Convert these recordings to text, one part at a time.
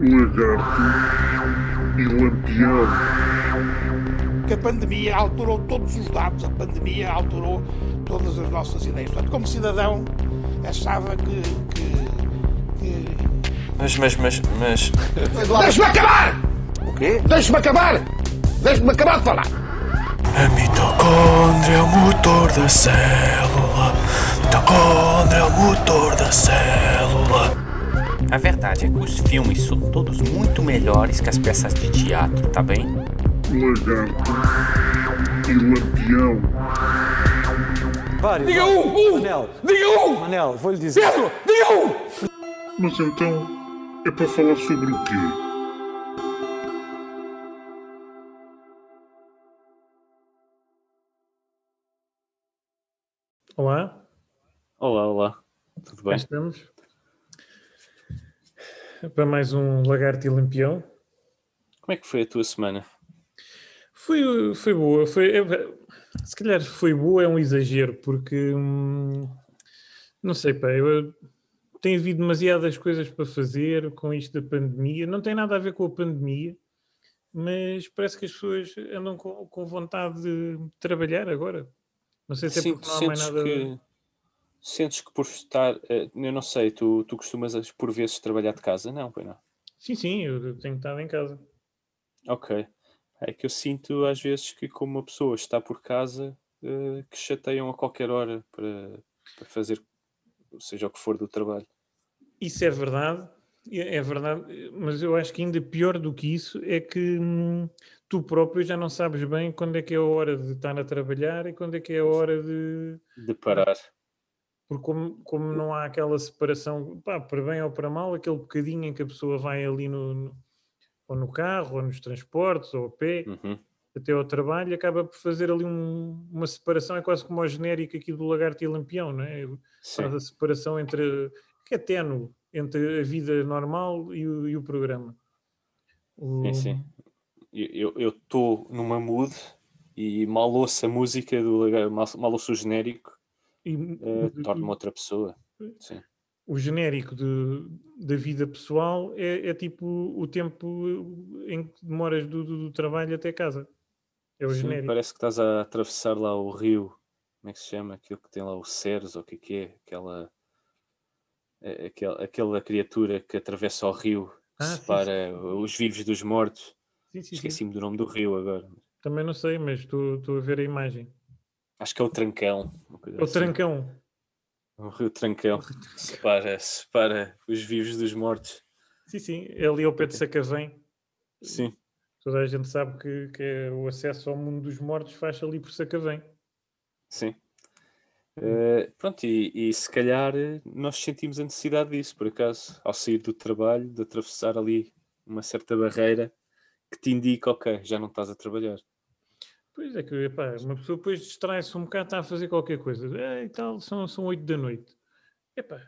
Lagarto e Lampião. que a pandemia alterou todos os dados, a pandemia alterou todas as nossas ideias. Portanto, como cidadão, achava que. que, que... Mas, mas, mas, mas. Deixe-me acabar! O quê? Deixe-me acabar! Deixe-me acabar de falar! A mitocôndria é o motor da célula. Mitocôndria é o motor da célula. A verdade é que os filmes são todos muito melhores que as peças de teatro, tá bem? Lagarto e Lampião. Vários. Diga um! um Manel, Diga um! Manel, vou-lhe dizer. Pedro! Diga um! Mas então é para falar sobre o quê? Olá, Olá, olá. Tudo cá bem? estamos. Para mais um Lagarto e Lampião. Como é que foi a tua semana? Foi, foi boa. Foi, é- se calhar foi boa é um exagero, porque hum, não sei, pá, eu, tem havido demasiadas coisas para fazer com isto da pandemia. Não tem nada a ver com a pandemia, mas parece que as pessoas andam com, com vontade de trabalhar agora. Não sei se é Sim, porque não há mais nada. que sentes que por estar, eh, eu não sei, tu, tu costumas por vezes trabalhar de casa? Não, pois não. Sim, sim, eu tenho estado em casa. Ok. É que eu sinto às vezes que como uma pessoa está por casa, eh, que chateiam a qualquer hora para, para fazer seja o que for do trabalho. Isso é verdade, é é verdade, mas eu acho que ainda pior do que isso é que hum, tu próprio já não sabes bem quando é que é a hora de estar a trabalhar e quando é que é a hora de. De parar. Porque, como, como não há aquela separação, pá, para bem ou para mal, aquele bocadinho em que a pessoa vai ali no, no- ou no carro, ou nos transportes, ou a pé, Uhum. até ao trabalho, acaba por fazer ali um- uma separação, é quase como o genérico aqui do Lagarto e Lampião, não é? Sim. faz a separação entre que é ténue entre a vida normal e o, e o programa. O- Sim, sim. Eu estou numa mood e mal ouço a música do lagar- mal, mal ouço o genérico, e- eh, e- torno-me outra pessoa. Sim. o genérico de, da vida pessoal é, é tipo o tempo em que demoras do, do- do trabalho até casa. É o Sim, genérico. parece que estás a atravessar lá o rio. Como é que se chama? Aquilo que tem lá o Ceres, ou o que é que é? Aquela, é- aquela, aquela criatura que atravessa o rio, que Ah, sim, separa os vivos dos mortos. Sim, sim, sim. Esqueci-me do nome do rio agora. Também não sei, mas estou a ver a imagem. Acho que é o Trancão. É o assim. trancão. O rio Trancão. Separa, separa os vivos dos mortos. Sim, sim, é ali ao pé de Sacavém. Sim. Toda a gente sabe que, que é o acesso ao mundo dos mortos faz ali por Sacavém. Sim. Eh, pronto, e, e se calhar eh, nós sentimos a necessidade disso, por acaso, ao sair do trabalho, de atravessar ali uma certa barreira que te indica, ok, já não estás a trabalhar. Pois é que uma pessoa depois distrai-se um bocado, está a fazer qualquer coisa. É, e tal, são, são 8 da noite. Epá,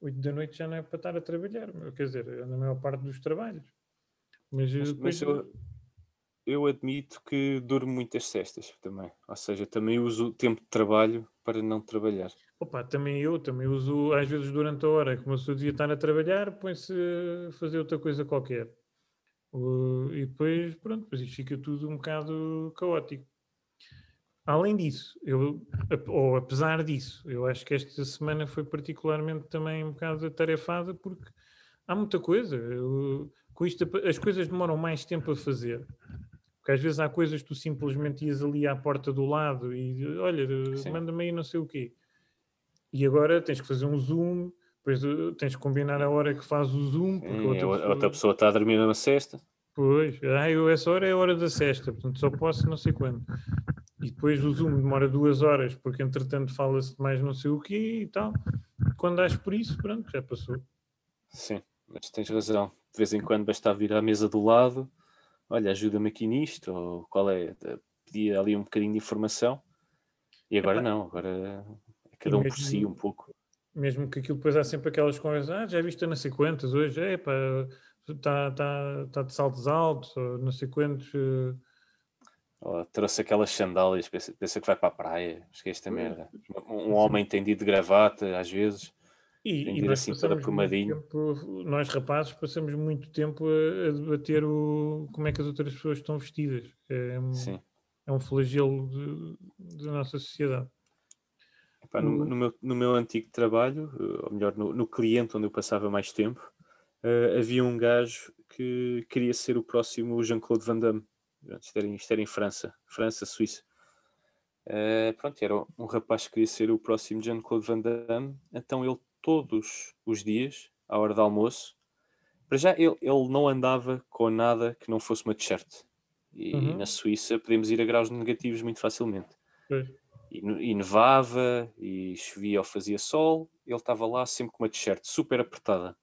8 da noite já não é para estar a trabalhar, quer dizer, é na maior parte dos trabalhos. Mas, eh, Mas, depois, mas eu, eu admito que durmo muitas cestas também. Ou seja, também uso o tempo de trabalho para não trabalhar. opa, também eu, também uso, às vezes durante a hora que uma pessoa devia estar a trabalhar, põe-se a fazer outra coisa qualquer. Uh, e depois, pronto, depois isto fica tudo um bocado caótico. Além disso, eu, ou apesar disso, eu acho que esta semana foi particularmente também um bocado atarefada porque há muita coisa. Eu- com isto, as coisas demoram mais tempo a fazer. Porque às vezes há coisas que tu simplesmente ias ali à porta do lado e olha, manda-me aí não sei o quê. E agora tens que fazer um zoom, depois eh, tens que combinar a hora que faz o zoom. Porque Sim, outra a outra, pessoa- outra pessoa está a dormir numa cesta. Pois, ah, eu, essa hora é a hora da sexta, portanto só posso não sei quando. E depois o Zoom demora duas horas, porque entretanto fala-se de mais não sei o quê e tal. Quando dás por isso, pronto, já passou. Sim, mas tens razão. De vez em quando basta vir à mesa do lado, olha, ajuda-me aqui nisto, ou qual é? Eh, Pedia ali um bocadinho de informação. E agora Epá. não, agora é cada um por si um pouco. Mesmo que aquilo depois há sempre aquelas conversas, ah, já viste a não sei quantas hoje, é pá, está tá, tá de saltos altos, ou não sei quantos. eh, Ou trouxe aquelas sandálias, pensa, pensa que vai para a praia. Esquece esta merda. Um homem tem de gravata, às vezes. E, e nós assim muito aprumadinho. tempo, nós rapazes passamos muito tempo a, a debater o, como é que as outras pessoas estão vestidas. É, um- Sim. é um flagelo da nossa sociedade. Epá, no, O- no meu, no meu antigo trabalho, eh, ou melhor, no, no cliente onde eu passava mais tempo, eh, havia um gajo que queria ser o próximo Jean-Claude Van Damme. Isto era, em- isto era em França, França, Suíça. Eh, pronto, era um rapaz que queria ser o próximo Jean-Claude Van Damme, então ele todos os dias, à hora do almoço, para já ele, ele não andava com nada que não fosse uma t-shirt. E Uhum. na Suíça podemos ir a graus negativos muito facilmente Pois. E, ne- nevava, e chovia ou fazia sol, ele estava lá sempre com uma t-shirt super apertada.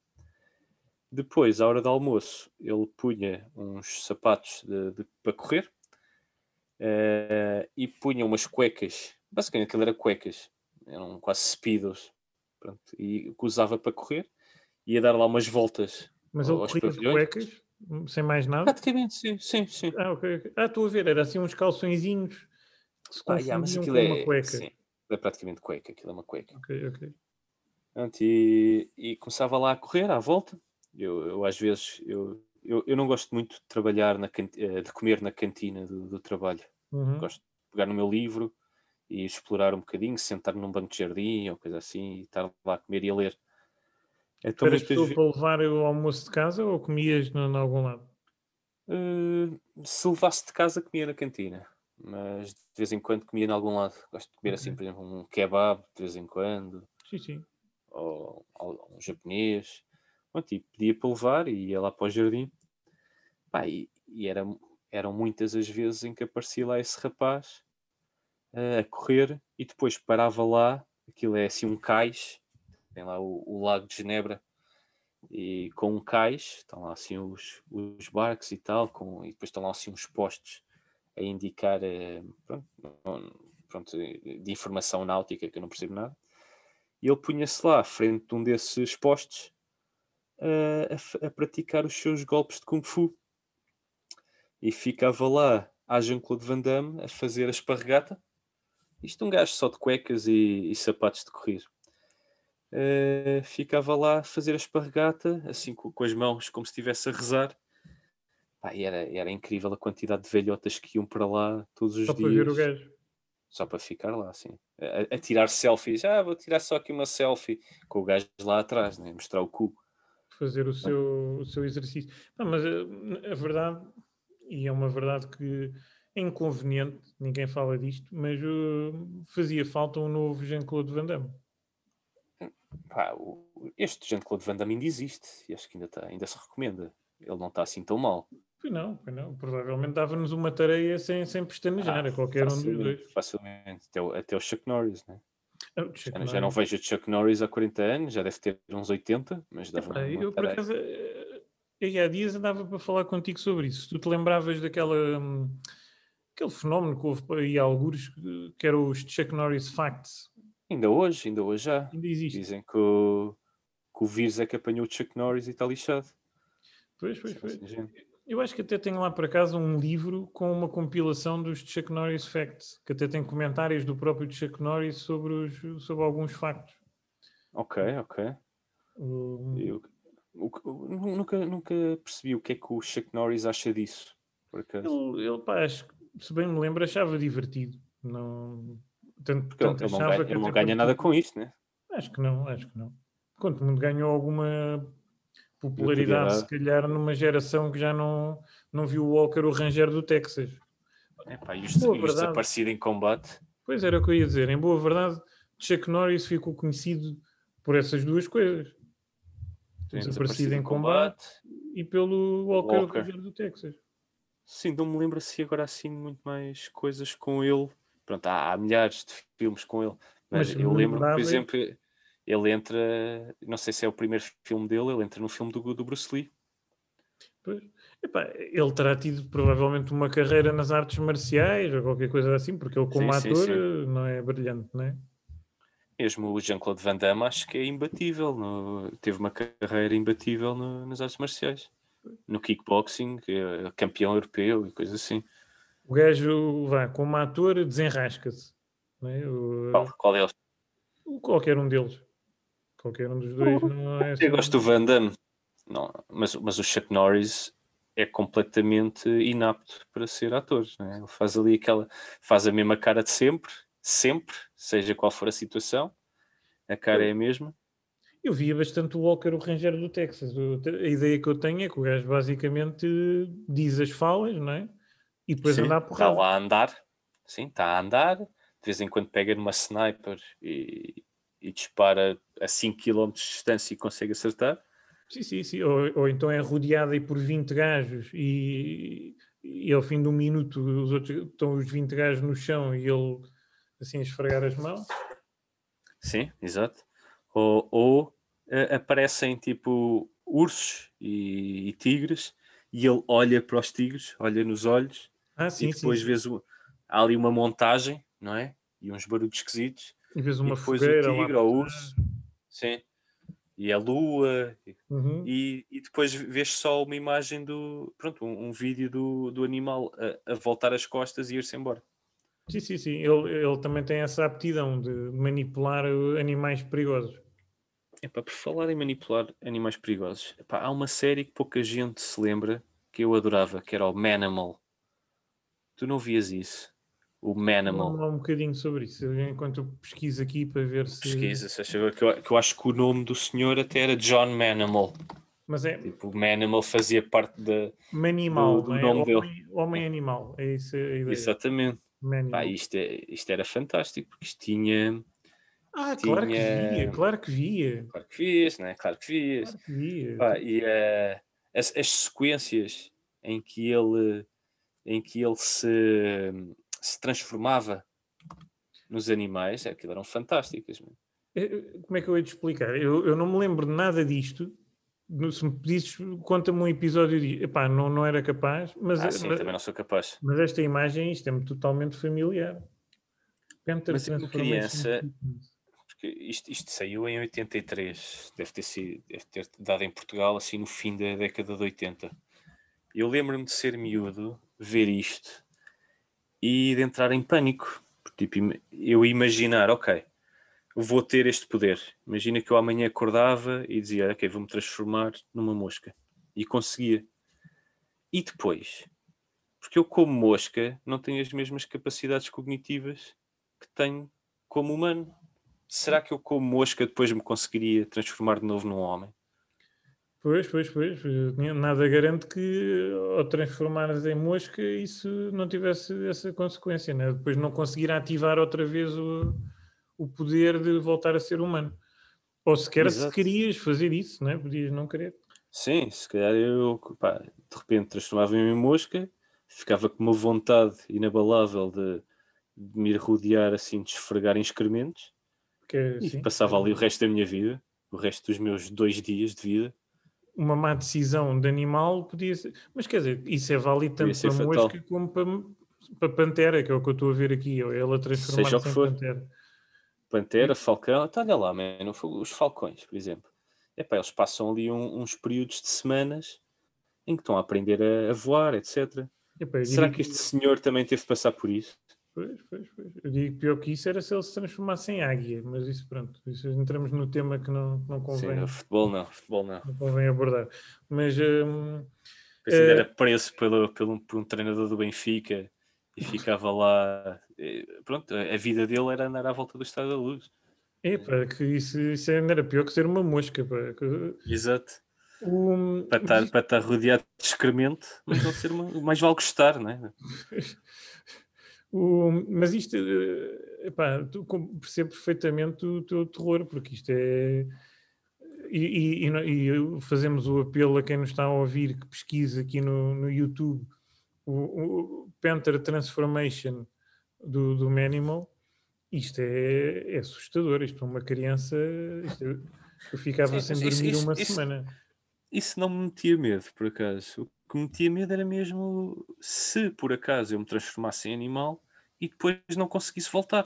Depois, à hora do almoço, ele punha uns sapatos de- de- para correr eh, e punha umas cuecas, basicamente aquilo era cuecas, eram quase speedos, pronto, e que usava para correr, ia dar lá umas voltas. Mas ele de pavilhões? cuecas, sem mais nada. Praticamente, sim, sim, sim. Ah, ok. ok. Ah, estou a ver, era assim uns calçõezinhos se Ah, yeah, mas aquilo uma é, cueca. sim, é praticamente cueca, aquilo é uma cueca. Ok, ok. E, e começava lá a correr à volta. Eu, eu, às vezes eu, eu, eu não gosto muito de trabalhar na canti- eh, de comer na cantina do, do trabalho. Uhum. Gosto de pegar no meu livro e explorar um bocadinho, sentar num banco de jardim ou coisa assim e estar lá a comer e a ler. Então, Eras ve- para levar o almoço de casa ou comias em algum lado? eh, se levasse de casa comia na cantina, mas de vez em quando comia em algum lado. Gosto de comer assim, por exemplo, um kebab de vez em quando. Sim, sim. ou, ou um japonês, pronto, e pedia para levar e ia lá para o jardim. Pá, e e era, eram muitas as vezes em que aparecia lá esse rapaz eh, a correr e depois parava lá, aquilo é assim um cais, tem lá o, o Lago de Genebra, e com um cais, estão lá assim os, os barcos e tal, com, e depois estão lá assim uns postos a indicar eh, pronto, pronto, de informação náutica que eu não percebo nada e ele punha-se lá à frente de um desses postes a, a praticar os seus golpes de Kung Fu. E ficava lá a Jean-Claude Van Damme a fazer a esparregata. Isto um gajo só de cuecas e, e sapatos de correr. Eh, ficava lá a fazer a esparregata, assim com, com as mãos, como se estivesse a rezar. Pá, e era, era incrível a quantidade de velhotas que iam para lá todos os Só dias para ver o gajo. só para ficar lá, assim, a, a tirar selfies. Ah, vou tirar só aqui uma selfie com o gajo lá atrás, né? mostrar o cu. fazer o seu, o seu exercício. Não, mas a, a verdade, e é uma verdade que é inconveniente, ninguém fala disto, mas uh, fazia falta um novo Jean-Claude Van Damme. Pá, o- este Jean-Claude Van Damme ainda existe e acho que ainda, tá, ainda se recomenda. Ele não está assim tão mal. Pois não, pois não. Provavelmente dava-nos uma tarefa sem, sem pestanejar Ah, a qualquer um dos dois. Facilmente. Até o, até o Chuck Norris, né? Ah, o Chuck Já, já não Norris. vejo o Chuck Norris há 40 anos, já deve ter uns 80, mas dava Epá, uma eu, por acaso, eh, há dias andava para falar contigo sobre isso. Tu te lembravas daquela. hum, aquele fenómeno que houve aí há algures, que eram os Chuck Norris Facts. Ainda hoje, ainda hoje já. Ainda existe. Dizem que o, que o vírus é que apanhou o Chuck Norris e está lixado. Pois, pois, Assim, pois. gente. Eu acho que até tenho lá para casa um livro com uma compilação dos Chuck Norris Facts, que até tem comentários do próprio Chuck Norris sobre, os, sobre alguns factos. Ok, ok. Um, Eu, nunca, nunca percebi o que é que o Chuck Norris acha disso. Por acaso. ele, ele, pá, acho que, se bem me lembro, achava divertido. Não, tanto, Porque ele, tanto ele não ganha, ele não ganha nada com isto, né? Acho que não, acho que não. Quanto mundo ganhou alguma popularidade, se calhar numa geração que já não, não viu o Walker o Ranger do Texas. Epá, e os, Boa e os verdade. desaparecidos em combate. Pois era o que eu ia dizer. Em boa verdade, Chuck Norris ficou conhecido por essas duas coisas. têm Desaparecido em combate e pelo Walker, o Walker. Ranger do Texas. Sim, não me lembro assim agora assim muito mais coisas com ele. Pronto, há, há milhares de filmes com ele. Mas, Mas eu lembro, por exemplo, ele entra, não sei se é o primeiro filme dele, ele entra no filme do, do Bruce Lee. Pois. Epá, ele terá tido provavelmente uma carreira nas artes marciais ou qualquer coisa assim, porque ele como Sim, sim, ator sim. eh, não é brilhante, não é? Mesmo o Jean-Claude Van Damme acho que é imbatível. no- teve uma carreira imbatível no- nas artes marciais. No kickboxing, é campeão europeu e coisas assim. O gajo, vá, como ator, desenrasca-se. é? O- Qual, qual é o- qualquer um deles. Qualquer um dos dois não é. Eu gosto do Van Damme, não, mas, mas o Chuck Norris é completamente inapto para ser ator. não é? Ele faz ali aquela, faz a mesma cara de sempre, sempre, seja qual for a situação, a cara é a mesma. Eu via bastante o Walker, o Ranger do Texas. A ideia que eu tenho é que o gajo basicamente diz as falas, não é? E depois Sim, anda a está porrada. lá a andar, sim, está a andar, de vez em quando pega numa sniper e, e dispara a 5 km de distância e consegue acertar. Sim, sim, sim. Ou, ou então é rodeado aí por 20 gajos e, e ao fim de um minuto os outros estão os 20 gajos no chão e ele assim esfregar as mãos. Sim, exato. Ou, ou eh, aparecem tipo ursos e, e tigres e ele olha para os tigres, olha nos olhos Ah, sim, e depois sim. vês o, há ali uma montagem, não é? E uns barulhos esquisitos. E vês uma e depois fogueira o lá tigre ou o urso. Sim. E a lua. e- Uhum. E, e depois vês só uma imagem do. Pronto, um, um vídeo do, do animal a, a voltar as costas e ir-se embora. Sim, sim, sim. Ele, ele também tem essa aptidão de manipular animais perigosos. Epá, por falar em manipular animais perigosos, epá, há uma série que pouca gente se lembra que eu adorava, que era o Manimal. Tu não vias isso? O Manimal. Vamos lá um bocadinho sobre isso, enquanto eu pesquiso aqui para ver se. Pesquisa, se achas que, eu, que eu acho que o nome do senhor até era John Manimal. Mas é Tipo, o Manimal fazia parte da. Manimal, do- do não é? nome dele. Homem, homem animal, é isso a ideia. Exatamente. Pá, isto, é- isto era fantástico, porque isto tinha. Ah, claro que tinha- via, claro que via. Claro que vias, não é? Claro que vias. Claro que via. Pá, e eh, as, as sequências em que ele, em que ele se, se transformava nos animais, aquilo eram fantásticas. meu. Eh, Como é que eu ia te explicar? Eu, eu não me lembro de nada disto. Se me pedisses, conta-me um episódio de. Epá, não, não era capaz, mas, Ah, sim, mas, também não sou capaz. mas esta imagem, isto é-me totalmente familiar. Panther Mas Transformation criança-. Porque isto, isto saiu em 83, deve ter, sido, deve ter dado em Portugal assim no fim da década de 80. Eu lembro-me de ser miúdo, ver isto e de entrar em pânico. Tipo, eu imaginar, ok, vou ter este poder. Imagina que eu amanhã acordava e dizia, ok, vou-me transformar numa mosca. E conseguia. E depois? Porque eu, como mosca, não tenho as mesmas capacidades cognitivas que tenho como humano. Será que eu, como mosca, depois me conseguiria transformar de novo num homem? Pois, pois, pois. eh, Nada garante que ao transformares em mosca isso não tivesse essa consequência, né? Depois não conseguir ativar outra vez o, o poder de voltar a ser humano. Ou sequer se Exato. querias fazer isso, né? Podias não querer. Sim, se calhar eu pá, de repente transformava-me em mosca, ficava com uma vontade inabalável de, de me ir rodear assim, de esfregar em excrementos Que é, e assim, passava ali o resto da minha vida, o resto dos meus dois dias de vida. Uma má decisão de animal podia ser. Mas quer dizer, isso é válido tanto para fatal. mosca como para, para pantera, que é o que eu estou a ver aqui. ou Ela que em for. pantera. Pantera, falcão, então olha lá, mano, os falcões, por exemplo. Epá, eles passam ali um- uns períodos de semanas em que estão a aprender a, a voar, etc. Epá, Será que este senhor também teve de passar por isso? Pois, pois, pois. Eu digo que pior que isso era se ele se transformasse em águia, mas isso pronto, isso entramos no tema que não, não, Sim, convém, o futebol não, futebol não. não convém abordar. Mas hum, ainda Eh, era preso pelo, pelo, por um treinador do Benfica e ficava lá. eh, Pronto, a vida dele era andar à volta do Estado da Luz. epá, que isso, isso ainda era pior que ser uma mosca. Pá. que- Exato. o- Para estar, para estar rodeado de excremento, mas não ser uma, mais vale gostar, não é? o- mas isto, eh, epá, tu percebo perfeitamente o teu terror, porque isto é. E, e- e fazemos o apelo a quem nos está a ouvir que pesquise aqui no, no YouTube o, o Panther Transformation do, do Manimal. Isto é, é assustador. Isto é uma criança. é- eu ficava Sim, sem isso- dormir isso- uma isso- semana. Isso não me metia medo, por acaso. Que me metia medo era mesmo se por acaso eu me transformasse em animal e depois não conseguisse voltar.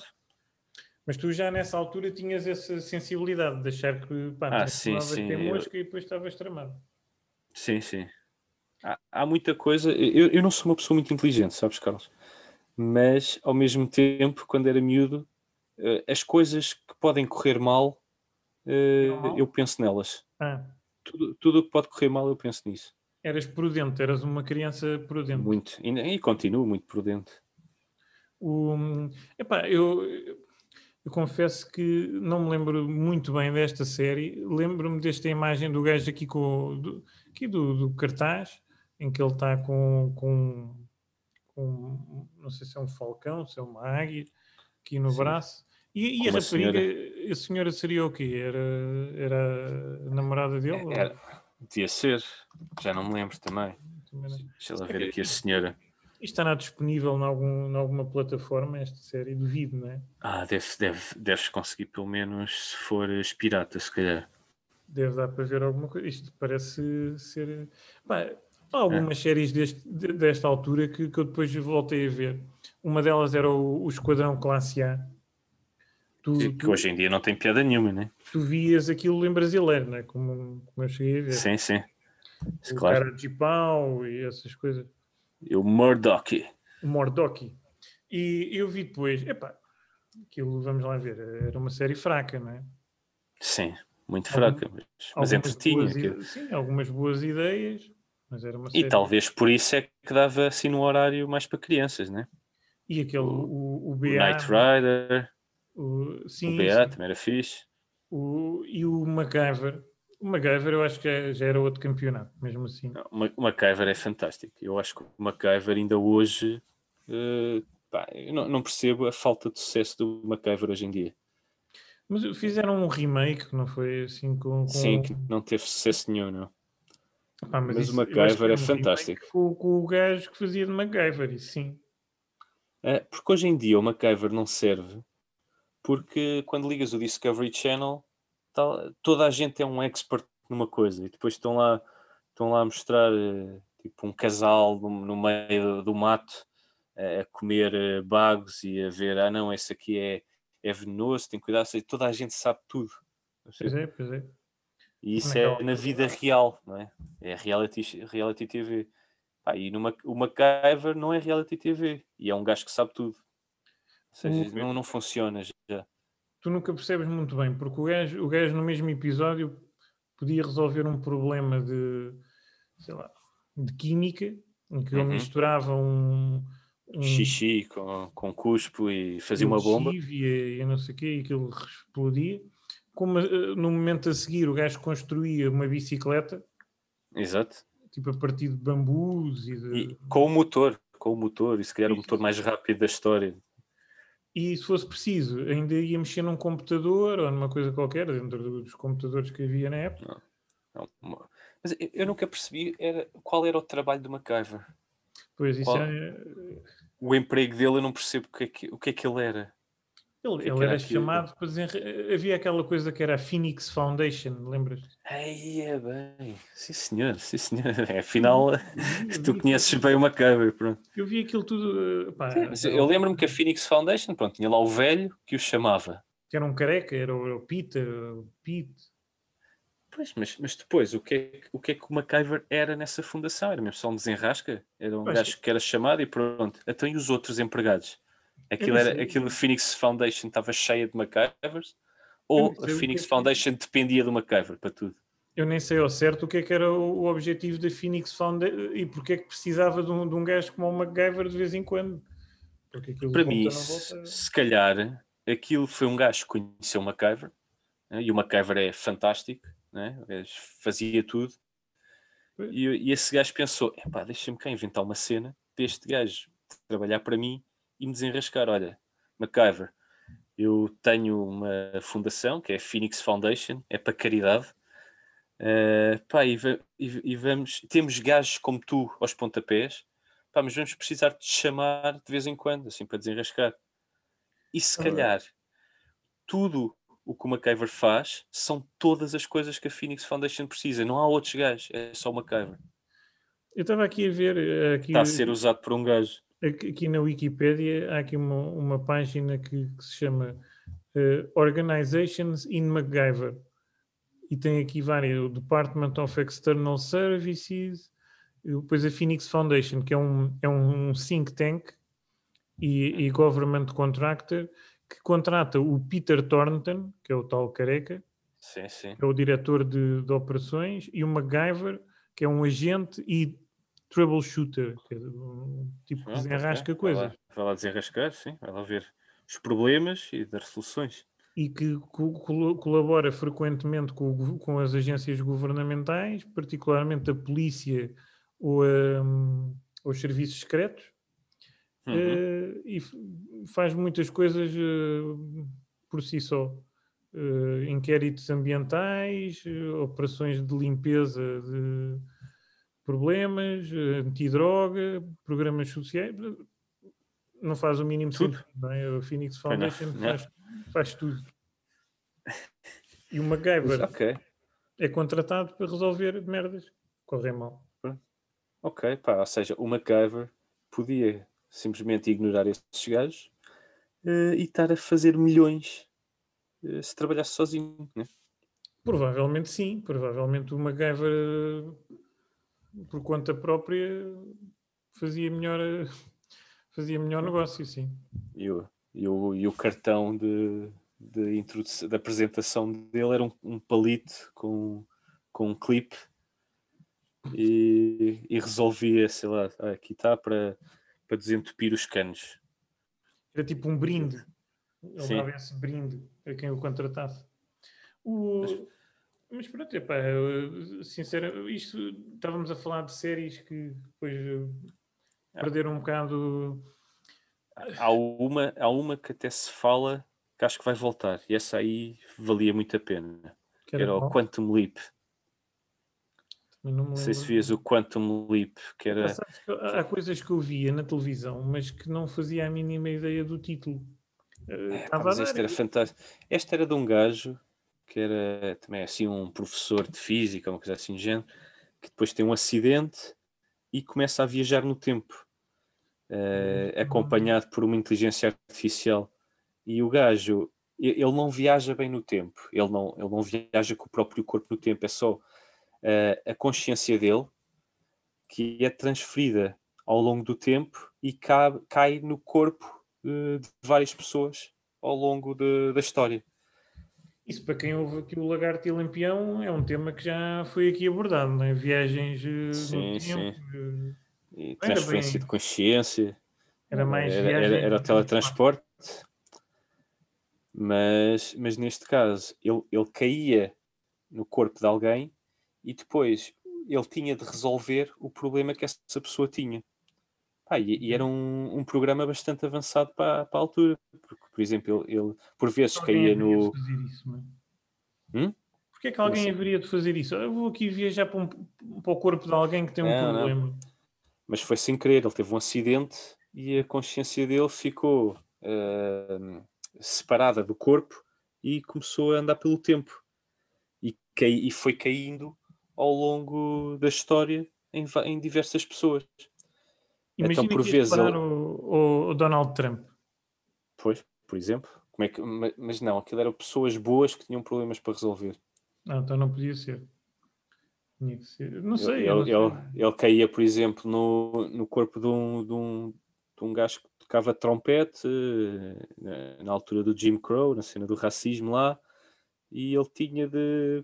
Mas tu já nessa altura tinhas essa sensibilidade de achar que pá, Ah, sim, sim, eu- mosca e depois estavas tramado. Sim, sim. Há, há muita coisa. Eu, eu não sou uma pessoa muito inteligente, sabes, Carlos? Mas ao mesmo tempo, quando era miúdo, eh, as coisas que podem correr mal eh, mal? eu penso nelas. Ah, Tudo, tudo o que pode correr mal, eu penso nisso. Eras prudente, eras uma criança prudente. Muito. E, e continuo muito prudente. O, epá, eu, eu confesso que não me lembro muito bem desta série. Lembro-me desta imagem do gajo aqui, com, do, aqui do, do cartaz, em que ele está com, com, com, não sei se é um falcão, se é uma águia, aqui no Sim. braço. E, e a rapariga, a senhora seria o quê? Era, era a namorada dele? ou- Era, devia ser. Já não me lembro também. Também não. Deixa lá ver aqui a senhora. Isto estará disponível em algum, alguma plataforma, esta série? Duvido, não é? Ah, deve, deve, deves conseguir pelo menos se fores pirata, se calhar. Deve dar para ver alguma coisa. Isto parece ser. Pá, há algumas séries deste, de- desta altura que, que eu depois voltei a ver. Uma delas era o, o Esquadrão Classe A. Tu, Que, tu, hoje em dia não tem piada nenhuma, né? tu vias aquilo em brasileiro, não é? Como, como eu cheguei a ver. Sim, sim. o Claro. cara de pau e essas coisas. E o Murdoch. O Mordock. E eu vi depois, epá, aquilo, vamos lá ver, era uma série fraca, não é? Sim, muito Algum- fraca, mas, mas Algumas entretinha. boas Sim, algumas boas ideias, mas era uma E série. talvez por isso é que dava assim no horário mais para crianças, né? E aquele, o, o O BA. Knight Rider, o- sim, o BA também era fixe. O- e o MacGyver. O MacGyver eu acho que já, já era outro campeonato, mesmo assim. Não, o Ma- o MacGyver é fantástico. Eu acho que o MacGyver ainda hoje. eh, pá, não, não percebo a falta de sucesso do MacGyver hoje em dia. Mas fizeram um remake, que não foi assim com. com Sim, que não teve sucesso nenhum, não. Pá, mas isso- o MacGyver é fantástico. Com, com o gajo que fazia de MacGyver, isso sim. É, porque hoje em dia o MacGyver não serve porque quando ligas o Discovery Channel tá- toda a gente é um expert numa coisa e depois estão lá, estão lá a mostrar eh, tipo um casal no, no meio do, mato a comer eh, bagos e a ver, ah não, esse aqui é, é venenoso, tem cuidado, e toda a gente sabe tudo. Pois é, pois é. E isso Naquela é na vida real, não é? É reality, reality TV. Pá, e no, o MacGyver não é reality TV. E é um gajo que sabe tudo. Seja, não, não funciona já. Tu nunca percebes muito bem, porque o gajo, o gajo no mesmo episódio podia resolver um problema de, sei lá, de química, em que ele Uhum. misturava um, um Xixi com, com cuspo e fazia uma bomba. lexívia e não sei o quê, e aquilo explodia. Como eh, no momento a seguir o gajo construía uma bicicleta, Exato. tipo a partir de bambus e de... E com o motor. Com o motor. E se calhar o motor mais rápido da história. E se fosse preciso, ainda ia mexer num computador ou numa coisa qualquer, dentro dos computadores que havia na época. Não, uma- Mas eu, nunca percebi era, qual era o trabalho do MacGyver. Pois isso Qual- é, O emprego dele eu não percebo o que é que, o que, é que ele era. Ele, ele era chamado para desenre... Havia aquela coisa que era a Phoenix Foundation, lembras? Aí é bem. Sim senhor, sim senhor. É, afinal, tu conheces bem o MacGyver, pronto. Eu vi aquilo tudo. eh, pá, Sim, eu, lembro-me que a Phoenix Foundation, pronto, tinha lá o velho que o chamava. que era um careca, era o, era o Peter, o Pete. Pois, mas, mas depois, o que, é, que- o que é que o MacGyver era nessa fundação? Era mesmo só um desenrasca? Era um Pois. gajo que era chamado e pronto. Então e os outros empregados? Aquilo, era, aquilo Phoenix Foundation estava cheia de MacGyvers? Ou a Phoenix é que- Foundation dependia do MacGyver para tudo? Eu nem sei ao certo o que é que era o, objetivo da Phoenix Foundation e porque é que precisava de um, de um gajo como o MacGyver de vez em quando. Para mim, volta. se calhar, aquilo foi um gajo que conheceu o MacGyver, né, e o MacGyver é fantástico, né, fazia tudo, e, e esse gajo pensou: deixa-me cá inventar uma cena para este gajo trabalhar para mim e me desenrascar. Olha, MacGyver, eu tenho uma fundação que é a Phoenix Foundation, é para caridade. eh, pá, e, e- e vamos, temos gajos como tu aos pontapés, pá, mas vamos precisar de te chamar de vez em quando, assim, para desenrascar. E se Ah. calhar tudo o que o MacGyver faz são todas as coisas que a Phoenix Foundation precisa. Não há outros gajos, é só o MacGyver. Eu estava aqui a ver, eh, aqui, Está a ser usado por um gajo. Aqui na Wikipédia, há aqui uma, uma página que, que se chama eh, Organizations in MacGyver. E tem aqui várias, o Department of External Services, e depois a Phoenix Foundation, que é um, é um think tank e, e government contractor, que contrata o Peter Thornton, que é o tal careca, Sim, sim. que é o diretor de, de operações, e o MacGyver, que é um agente e troubleshooter, que é um tipo que desenrasca. Vai lá- coisas. Vai lá desenrascar, sim. Vai lá ver os problemas e dar soluções. E que co- colabora frequentemente com, com as agências governamentais, particularmente a polícia ou hum, os serviços secretos, Uhum. eh, e faz muitas coisas eh, por si só. Eh, inquéritos ambientais, operações de limpeza de problemas, eh, antidroga, programas sociais. Não faz o mínimo Tudo. sentido, não é? A Phoenix Pois não, Foundation não. faz, faz tudo. E o MacGyver ok, é contratado para resolver merdas. Correm mal. ok. Pá, ou seja, o MacGyver podia simplesmente ignorar esses gajos eh, e estar a fazer milhões eh, se trabalhasse sozinho. Né? Provavelmente sim, provavelmente o MacGyver eh, por conta própria fazia melhor, fazia melhor negócio, sim. E o, e o, e o cartão de, de, introdução, de apresentação dele era um, um palito com, com um clipe e, e resolvia, sei lá, aqui está para, para desentupir os canos. Era tipo um brinde. Ele Sim. dava esse brinde a quem o contratasse. O... Mas pronto, epá, sincero, isto estávamos a falar de séries que depois eh, perderam um bocado. Há uma, há uma que até se fala que acho que vai voltar, e essa aí valia muito a pena. Que era era o? Quantum Leap. Mas não me Não sei se vias o Quantum Leap, que Pá, era. que há coisas que eu via na televisão, mas que não fazia a mínima ideia do título. Eh, É, pá, Estava mas este era fantástico. Este era de um gajo que era também assim um professor de física, uma coisa assim de género, que depois tem um acidente e começa a viajar no tempo, eh, acompanhado por uma inteligência artificial. E o gajo, ele não viaja bem no tempo, ele não, ele não viaja com o próprio corpo no tempo, é só eh, a consciência dele que é transferida ao longo do tempo e cai, cai no corpo eh, de várias pessoas ao longo de- da história. Isso para quem ouve aqui o Lagarto e o Lampião é um tema que já foi aqui abordado, não é? Viagens eh, Sim, sim. tempo. eh, E transferência bem- de consciência. Era mais era, era, era o teletransporte. Mas, mas neste caso, ele, ele caía no corpo de alguém e depois ele tinha de resolver o problema que essa pessoa tinha. Pá, e, e era um, um programa bastante avançado para, para a altura. Porque, por exemplo, ele, ele por vezes Alguém caía no. fazer isso, não é? Hum? Porquê é que alguém haveria de fazer isso? Eu vou aqui viajar para, um- para o corpo de alguém que tem um Não, não. problema. mas foi sem querer. Ele teve um acidente e a consciência dele ficou ah, separada do corpo e começou a andar pelo tempo. E, cai, e foi caindo ao longo da história em, em diversas pessoas. Imagina Então, por vezes, ele- o, o Donald Trump. Pois, por exemplo. Como é que, ma- mas não, aquilo eram pessoas boas que tinham problemas para resolver. Ah, então não podia ser. Tinha que ser. Não sei. ele, não sei. ele- ele caía, por exemplo, no, no corpo de um, de, um, de um gajo que tocava trompete eh, na, na altura do Jim Crow, na cena do racismo lá, e ele tinha de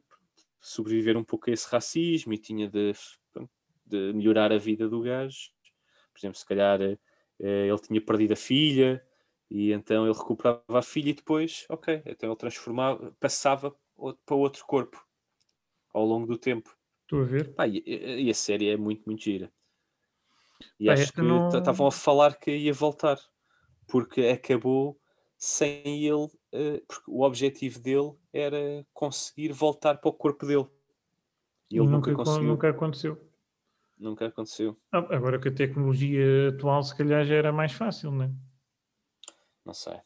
sobreviver um pouco a esse racismo e tinha de, de melhorar a vida do gajo. Por exemplo, se calhar eh, ele tinha perdido a filha e então ele recuperava a filha e depois, ok, então ele transformava, passava para outro corpo ao longo do tempo. Estou a ver. Pá, e, e- a série é muito, muito gira. E Pá, acho que não- estavam a falar que ia voltar, porque acabou sem ele, eh, porque o objetivo dele era conseguir voltar para o corpo dele. E ele nunca, con- conseguiu, nunca, nunca aconteceu. Ah, agora com a tecnologia atual, se calhar já era mais fácil, não é? Não sei.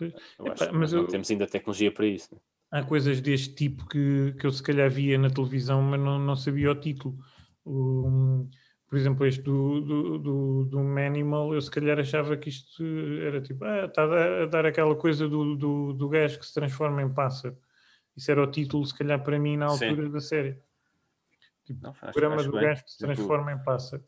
Eu Epá, acho que mas não eu- temos ainda tecnologia para isso. né? Há coisas deste tipo que, que eu se calhar via na televisão, mas não, não sabia o título. O- por exemplo, este do, do, do, do Manimal, eu se calhar achava que isto era tipo, ah, está a dar- aquela coisa do, do, do gajo que se transforma em pássaro. Isso era o título, se calhar, para mim, na Sim. altura da série. Não, acho, programa acho do gajo que se Tipo, transforma em pássaro.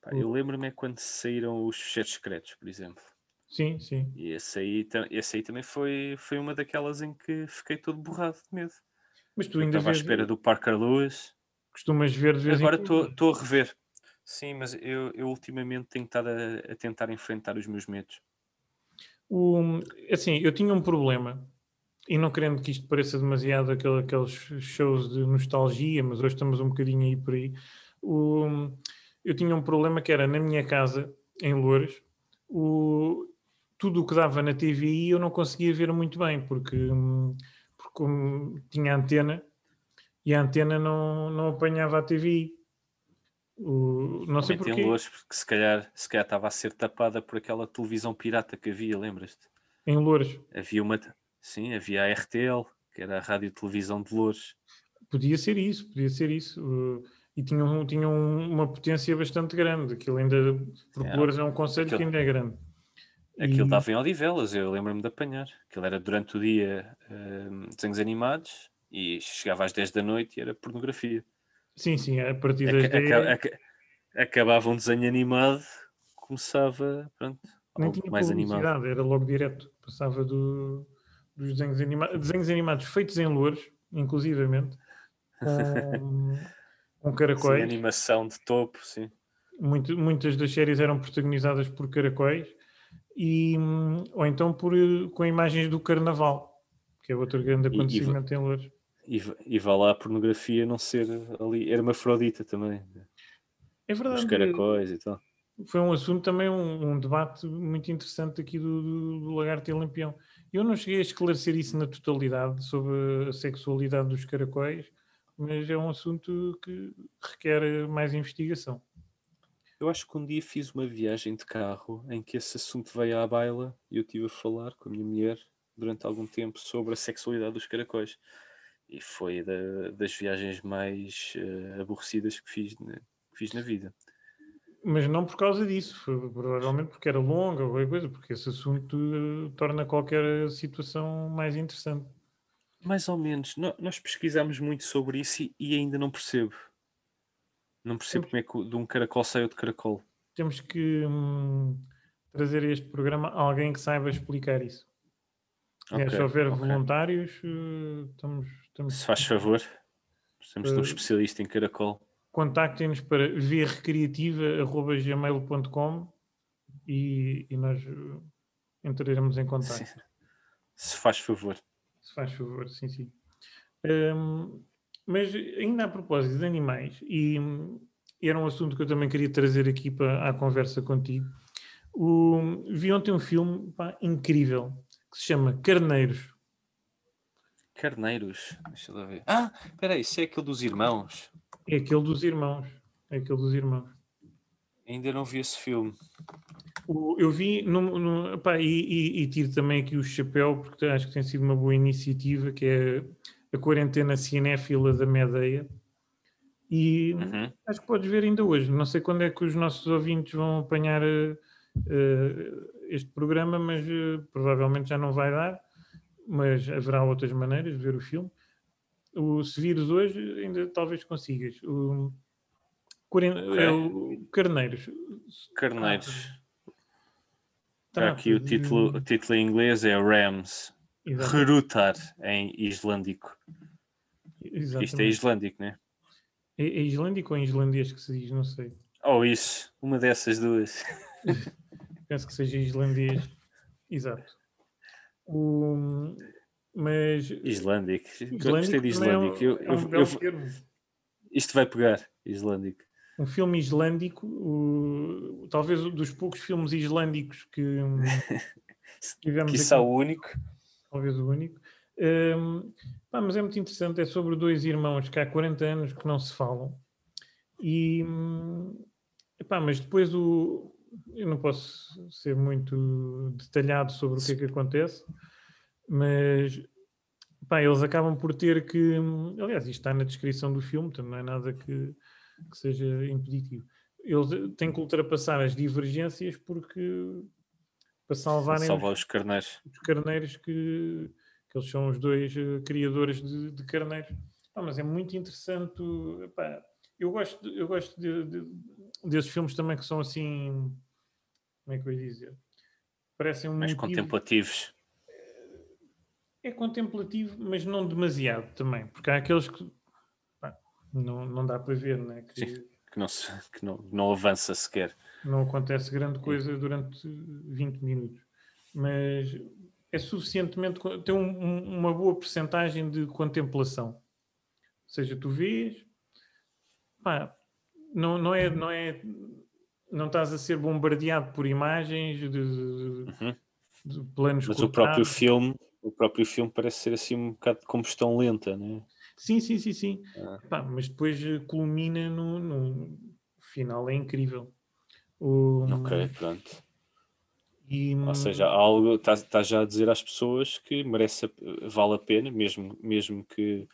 pá, eu lembro-me é quando saíram os fecheros secretos, por exemplo. Sim, sim. E esse aí, esse aí também foi, foi uma daquelas em que fiquei todo borrado de medo. Mas tu ainda estava à espera do Parker Lewis. costumas ver de vez Agora estou a rever. Sim, mas eu, eu ultimamente tenho estado a, a tentar enfrentar os meus medos. O, assim, eu tinha um problema, e não querendo que isto pareça demasiado aquele, aqueles shows de nostalgia, mas hoje estamos um bocadinho aí por aí. O, eu tinha um problema que era na minha casa, em Loures, o, tudo o que dava na TVI eu não conseguia ver muito bem, porque, porque tinha antena e a antena não, não apanhava a TVI. O, não sei porquê. em Lourdes, porque se calhar, se calhar estava a ser tapada por aquela televisão pirata que havia, lembras-te? Em Loures. Havia uma. Sim, havia a RTL, que era a Rádio Televisão de Lourdes. Podia ser isso, podia ser isso. Uh, e tinha, um- tinha um- uma potência bastante grande. Aquilo ainda, porque É, é um conselho que aquilo- ainda é grande. Aquilo E- dava em Odivelas, eu lembro-me de apanhar. Aquilo era durante o dia hum, desenhos animados e chegava às 10 da noite e era pornografia. Sim, sim, a partir das Aca- 10 aca- aca- acabava um desenho animado, começava, pronto, nem tinha mais animado. era logo direto. Passava do, dos desenhos animados, desenhos animados feitos em Loures, inclusivamente, com, com Sim, caracóis. animação de topo, sim. Muito- muitas das séries eram protagonizadas por caracóis e, ou então por, com imagens do carnaval, que é outro grande E- e- acontecimento em Loures. E, e vá lá a pornografia não ser ali hermafrodita também. É Os verdade. caracóis e tal. foi um assunto também, um, um debate muito interessante aqui do, do, do Lagarto e Lampião. Eu não cheguei a esclarecer isso na totalidade sobre a sexualidade dos caracóis, mas é um assunto que requer mais investigação. Eu acho que um dia fiz uma viagem de carro em que esse assunto veio à baila e eu estive a falar com a minha mulher durante algum tempo sobre a sexualidade dos caracóis. E foi da- das viagens mais eh, aborrecidas que fiz, na, que fiz na vida. Mas não por causa disso, foi provavelmente porque era longa ou qualquer coisa, porque esse assunto eh, torna qualquer situação mais interessante. Mais ou menos. No- Nós pesquisámos muito sobre isso e, e ainda não percebo. Não percebo como é que de um caracol sai outro caracol. Temos que hum, trazer a este programa alguém que saiba explicar isso. Aliás, se Ok, houver ok. voluntários, eh, estamos, estamos Se faz favor, precisamos de um Eh, especialista em caracol. Contactem-nos para vrrecreativa.gmail.com e, e nós eh, entraremos em contato. Sim. Se faz favor. Se faz favor, sim, sim. Hum, mas ainda a propósito de animais, e hum, era um assunto que eu também queria trazer aqui para a conversa contigo. O, vi ontem um filme pá, incrível que se chama Carneiros. Carneiros. Deixa eu ver. Ah, espera aí, isso é aquele dos irmãos. É aquele dos irmãos. É aquele dos irmãos. Ainda não vi esse filme. O- eu vi no, no- pá, e, e- e tiro também aqui o chapéu porque acho que tem sido uma boa iniciativa que é a quarentena cinéfila da Medeia e Uhum. acho que podes ver ainda hoje não sei quando é que os nossos ouvintes vão apanhar eh, este programa mas eh, provavelmente já não vai dar mas haverá outras maneiras de ver o filme o, se vires hoje ainda talvez consigas o, é o Carneiros Carneiros. Tá, Aqui o título, o título em inglês é Rams. exato. Rerutar em islândico. Exatamente. Isto é islândico, né? É, é islândico ou em islandês que se diz? Não sei. Ou isso, uma dessas duas. Penso que seja islandês. Exato. O- mas Islândico. Gostei de também é um- islândico. Eu- é um eu- eu- isto vai pegar, islândico. Um filme islândico, o- talvez um dos poucos filmes islândicos que tivemos Quiçá aqui, o único. talvez o único. Hum, pá, mas é muito interessante, é sobre dois irmãos que há 40 anos que não se falam. E, epá, mas depois o, eu não posso ser muito detalhado sobre o que é que acontece, mas pá, eles acabam por ter que, aliás, isto está na descrição do filme, também não é nada que, que seja impeditivo. Eles têm que ultrapassar as divergências porque para salvarem Salvar os, os carneiros. os carneiros que, que eles são os dois eh, criadores de, de carneiros. Ah, mas é muito interessante. epá, eu gosto, eu gosto de- de- desses filmes também que são assim. Como é que eu ia dizer? parecem um Mais motivo- contemplativos. É contemplativo, mas não demasiado também, porque há aqueles que pá, não, não dá para ver, né? que Sim. Que não, se- que não, não avança sequer. não acontece grande coisa durante 20 minutos, mas é suficientemente, tem um- um- uma boa percentagem de contemplação. Ou seja, tu vês, pá, não, não é, não é, não estás a ser bombardeado por imagens de, de- Uhum. de planos Mas o próprio cortados. filme, o próprio filme parece ser assim um bocado de combustão lenta, né? Sim, sim, sim, sim. Ah. Pá, mas depois eh, culmina no, no final, é incrível. O- Ok, pronto. E, Ou seja, algo está tá já a dizer às pessoas que merece, vale a pena, mesmo, mesmo que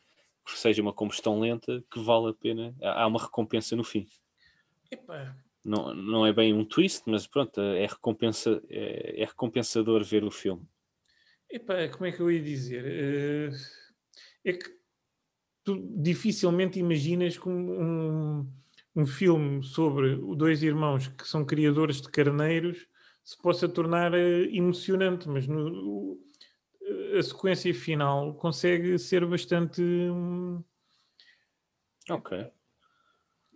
seja uma combustão lenta, que vale a pena. Há uma recompensa no fim. epá, Não, não é bem um twist, mas pronto, é, recompensa, é, é recompensador ver o filme. Epá, como é que eu ia dizer? Eh, é que tu dificilmente imaginas que um, um, filme sobre dois irmãos que são criadores de carneiros se possa tornar eh, emocionante, mas no, o- a sequência final consegue ser bastante. hum, Ok,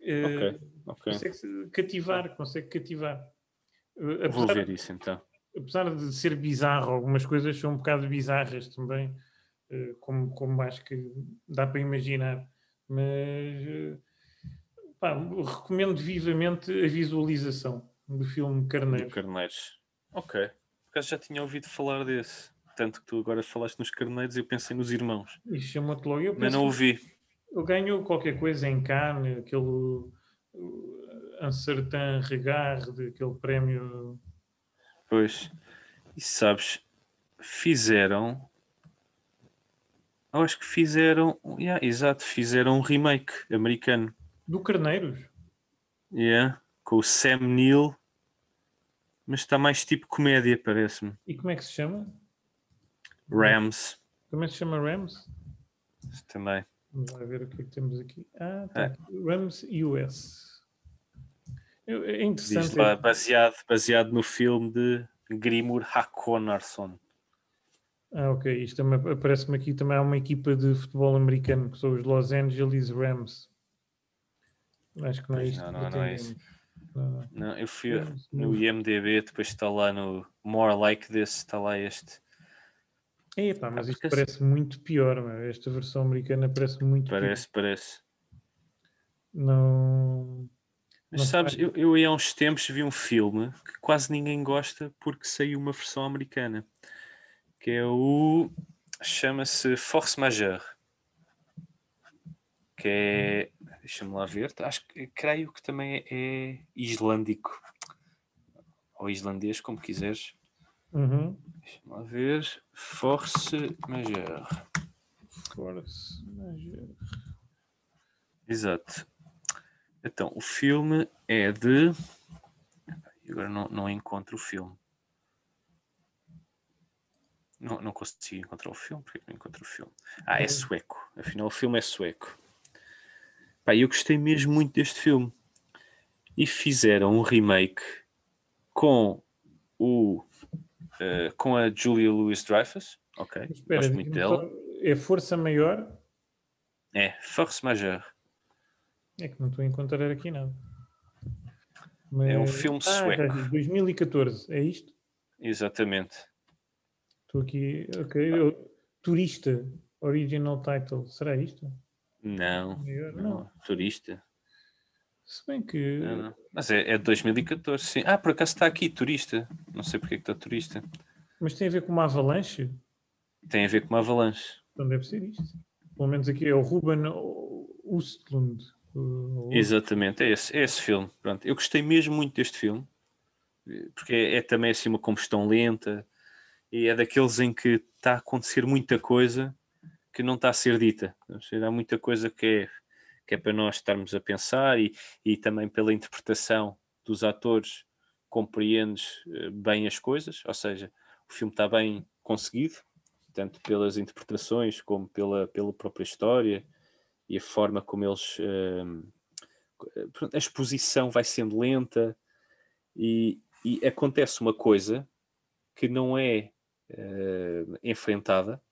eh, ok, ok. consegue se- cativar, consegue cativar. Eh, Vou apesar- ver isso então. Apesar de ser bizarro, algumas coisas são um bocado bizarras também, eh, como, como acho que dá para imaginar. Mas eh, pá, recomendo vivamente a visualização do filme Do Carneiro. Carneiros. Ok. Por acaso já tinha ouvido falar desse. Tanto que tu agora falaste nos carneiros e eu pensei nos irmãos. E chamou-te logo. Eu Mas não ouvi. ele ganhou qualquer coisa em Cannes, aquele uh, Un certain regard, aquele prémio. Pois. E sabes, fizeram. Eu acho que fizeram. Yeah, exato, fizeram um remake americano. Do Carneiros. Yeah, com o Sam Neill. Mas está mais tipo comédia, parece-me. E como é que se chama? Rams Como é que se chama Rams? também. Vamos lá ver o que é que temos aqui. Ah, tá aqui. Rams US. É Diz interessante. lá, baseado, baseado no filme de Grimur Hakonarsson. Ah, ok. Isto também aparece-me aqui também há uma equipa de futebol americano que são os Los Angeles Rams. Acho que não é isto. não, não, não é isso. Não, não. Não, eu fui Rams no IMDB, depois está lá no More Like This, está lá este. Epá, mas Ah, isto parece muito pior. meu. Esta versão americana parece muito Parece, parece. pior. Não. Mas Não sabes, eu, eu aí há uns tempos vi um filme que quase ninguém gosta porque saiu uma versão americana. Que é o. chama-se Force Majeure. Que é. Deixa-me lá ver. Acho que creio que também é, é islândico. Ou islandês, como quiseres. Uhum. Deixa-me lá ver. Force Majeure. Force Majeure. Exato. Então, o filme é de. Agora não, não encontro o filme. Não, não consigo encontrar o filme. Porque não encontro o filme? Ah, é sueco. Afinal, o filme é sueco. Pá, eu gostei mesmo muito deste filme. E fizeram um remake com o. eh, com a Julia Louis Dreyfus. Ok. Espera, Gosto muito dela. é Força Maior? É Force Majeure. É que não estou a encontrar aqui nada. É um Mas- filme Ah, sueco. vi, 2014, é isto? Exatamente. Estou aqui, ok. eu- Turista, original title, será isto? Não, não, Não. turista. Se bem que. Não, não. Mas é, é de 2014, sim. Ah, por acaso está aqui, turista. Não sei porque é que está turista. Mas tem a ver com uma avalanche? Tem a ver com uma avalanche. Então deve ser isto. Pelo menos aqui é o Ruben Ustlund. O- Exatamente, é esse, é esse filme. Pronto. Eu gostei mesmo muito deste filme, porque é, é também assim uma combustão lenta e é daqueles em que está a acontecer muita coisa que não está a ser dita. Há muita coisa que é, que é para nós estarmos a pensar e, e também pela interpretação dos atores compreendes eh, bem as coisas, ou seja, o filme está bem conseguido, tanto pelas interpretações como pela, pela própria história e a forma como eles ehm, a exposição vai sendo lenta e, e acontece uma coisa que não é eh, enfrentada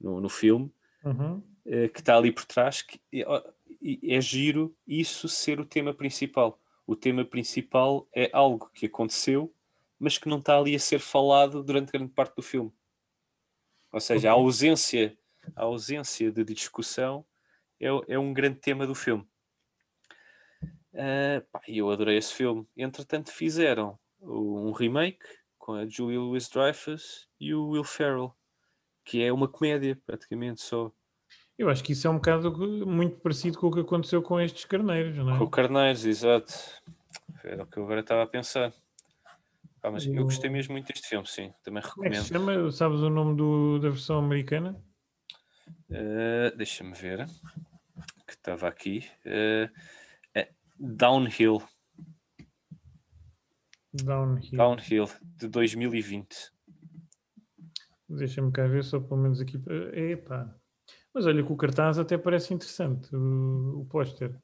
no, no filme, Uhum. eh, que está ali por trás, que é, é giro isso ser o tema principal. O tema principal é algo que aconteceu, mas que não está ali a ser falado durante grande parte do filme. Ou seja, a ausência, a ausência de discussão é, é um grande tema do filme. Ah, pá, eu adorei esse filme. Entretanto, fizeram um remake com a Julia Louis-Dreyfus e o Will Ferrell, que é uma comédia, praticamente só. Eu acho que isso é um bocado muito parecido com o que aconteceu com estes carneiros, não é? Com Carneiros, exato. Era o que eu agora estava a pensar. Pá, mas eu gostei O- mesmo muito deste filme, sim. Também Como é recomendo. chama? Sabes o nome do- da versão americana? Ah, Deixa-me ver. Que estava aqui. Ah, é Downhill. Downhill. Downhill, de 2020. Deixa-me cá ver, só pelo menos aqui. Epá. Mas olha que o cartaz até parece interessante, o, o póster.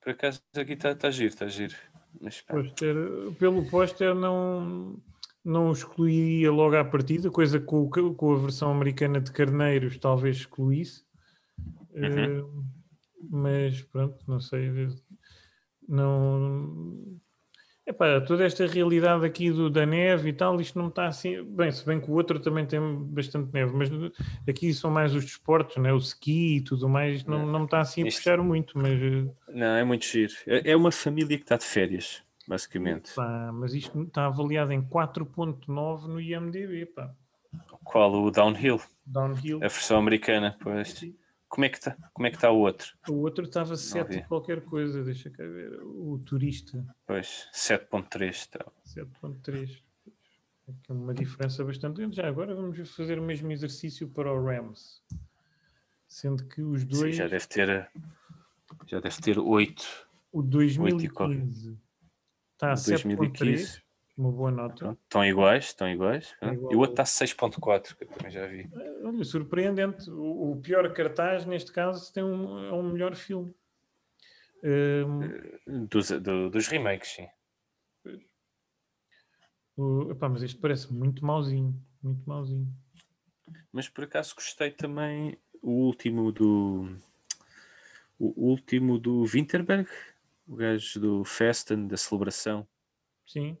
Por acaso aqui está tá giro, está giro. Mas, Póster- Pelo póster não, não excluiria logo à partida, coisa que com, com a versão americana de Carneiros talvez excluísse. Eh, mas pronto, não sei. Não. Epá, toda esta realidade aqui do, da neve e tal, isto não está assim. Bem, se bem que o outro também tem bastante neve, mas aqui são mais os desportos, né? o ski e tudo mais, isto não, não me está assim a Isto- puxar muito, mas. eh, não, é muito giro. É é uma família que está de férias, basicamente. Pá, mas isto está avaliado em 4.9 no IMDB, pá. Qual? O Downhill, Downhill. a versão americana. Pois. Como é que está? É que está o outro? O outro estava 7 vi. qualquer coisa, deixa cá ver. O turista, Pois, 7.3. Tá. 7.3. Aqui uma diferença bastante grande. Já agora vamos fazer o mesmo exercício para o Rams. Sendo que os Sim, dois, já deve ter. Já deve ter 8. o oito e qualquer. 2015 está a O 7.3, 2015. uma boa nota. Pronto, estão iguais, estão iguais. É igual E o outro está 6.4, que eu também já vi. Olha, surpreendente. O, o pior cartaz, neste caso, tem um, é um melhor filme. Hum, Dos, do- dos remakes, sim. o- epá, mas este parece muito mauzinho. Muito mauzinho. Mas por acaso gostei também o último do. O último do Winterberg, o gajo do Festen, da celebração, Sim.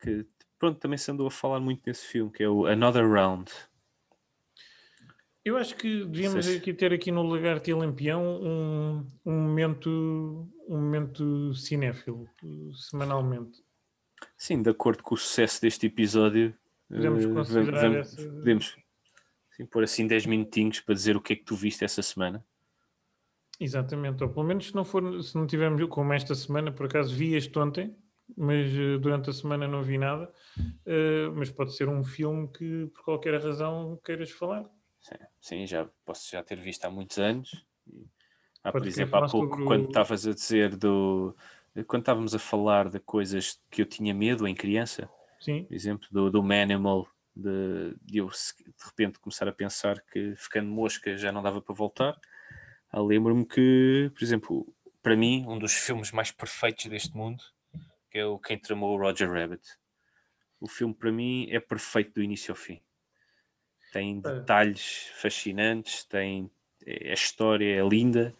que pronto, também se andou a falar muito nesse filme, que é o Another Round. Eu acho que devíamos se- aqui ter aqui no Lagarto e Lampião um, um momento um momento cinéfilo, semanalmente. Sim, de acordo com o sucesso deste episódio, Podemos eh, considerar vamos- essa- podemos sim, pôr assim 10 minutinhos para dizer o que é que tu viste essa semana. Exatamente, ou pelo menos se não for, se não tivermos como esta semana, por acaso vi este ontem, mas eh, durante a semana não vi nada, eh, mas pode ser um filme que por qualquer razão queiras falar. Sim, sim, já posso já ter visto há muitos anos. Há, por Podes querer exemplo, há pouco, sobre quando estavas a dizer do. Quando estávamos a falar de coisas que eu tinha medo em criança, Sim, por exemplo, do, do Manimal, de, de eu de repente começar a pensar que ficando mosca já não dava para voltar. Ah, Lembro-me que, por exemplo, para mim, um dos filmes mais perfeitos deste mundo, que é o Quem Tramou o Roger Rabbit. O filme, para mim, é perfeito do início ao fim. Tem É. detalhes fascinantes, tem, a história é linda.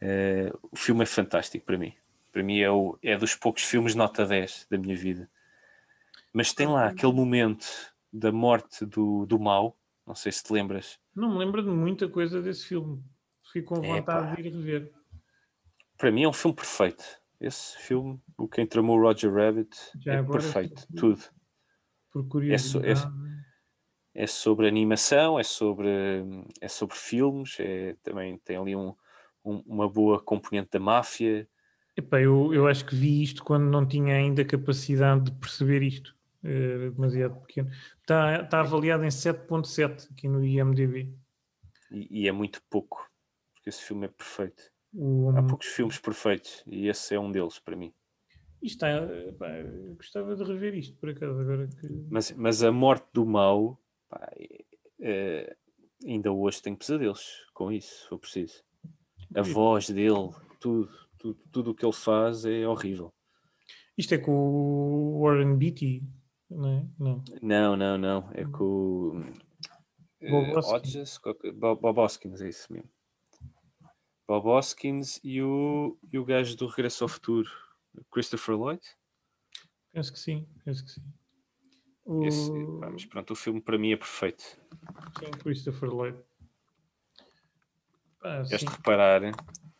Eh, o filme é fantástico para mim. Para mim é, o, é dos poucos filmes nota 10 da minha vida. Mas tem lá aquele momento da morte do, do mal, não sei se te lembras. não me lembro de muita coisa desse filme. Fico com vontade Epá. de ir rever. Para mim é um filme perfeito. Esse filme, o Quem Tramou Roger Rabbit, Já é perfeito. se- Tudo. Por so- curiosidade. É sobre animação, é sobre, é sobre filmes, é, também tem ali um, um- uma boa componente da máfia. Epá, eu, eu acho que vi isto quando não tinha ainda capacidade de perceber isto. Era demasiado pequeno. Está, está avaliado em 7.7 aqui no IMDB. E, e é muito pouco, porque esse filme é perfeito. O, Há poucos filmes perfeitos e esse é um deles para mim. isto epá, eu gostava de rever isto por acaso agora que Mas, mas a morte do mal, pá, é- é- ainda hoje tenho pesadelos com isso, se for preciso. A voz dele, tudo, tudo, tudo o que ele faz é horrível. isto é com o Warren Beatty não é? Não. Não, não, não. É com o. Bob eh, Hoskins. Bob, Bob Hoskins, é isso mesmo. Bob Hoskins e o, e o gajo do Regresso ao Futuro, Christopher Lloyd. Penso que sim, penso que sim. Esse, O... pá, mas pronto, o filme para mim é perfeito. Sim, Christopher Lloyd. Pá, Este sim. reparar,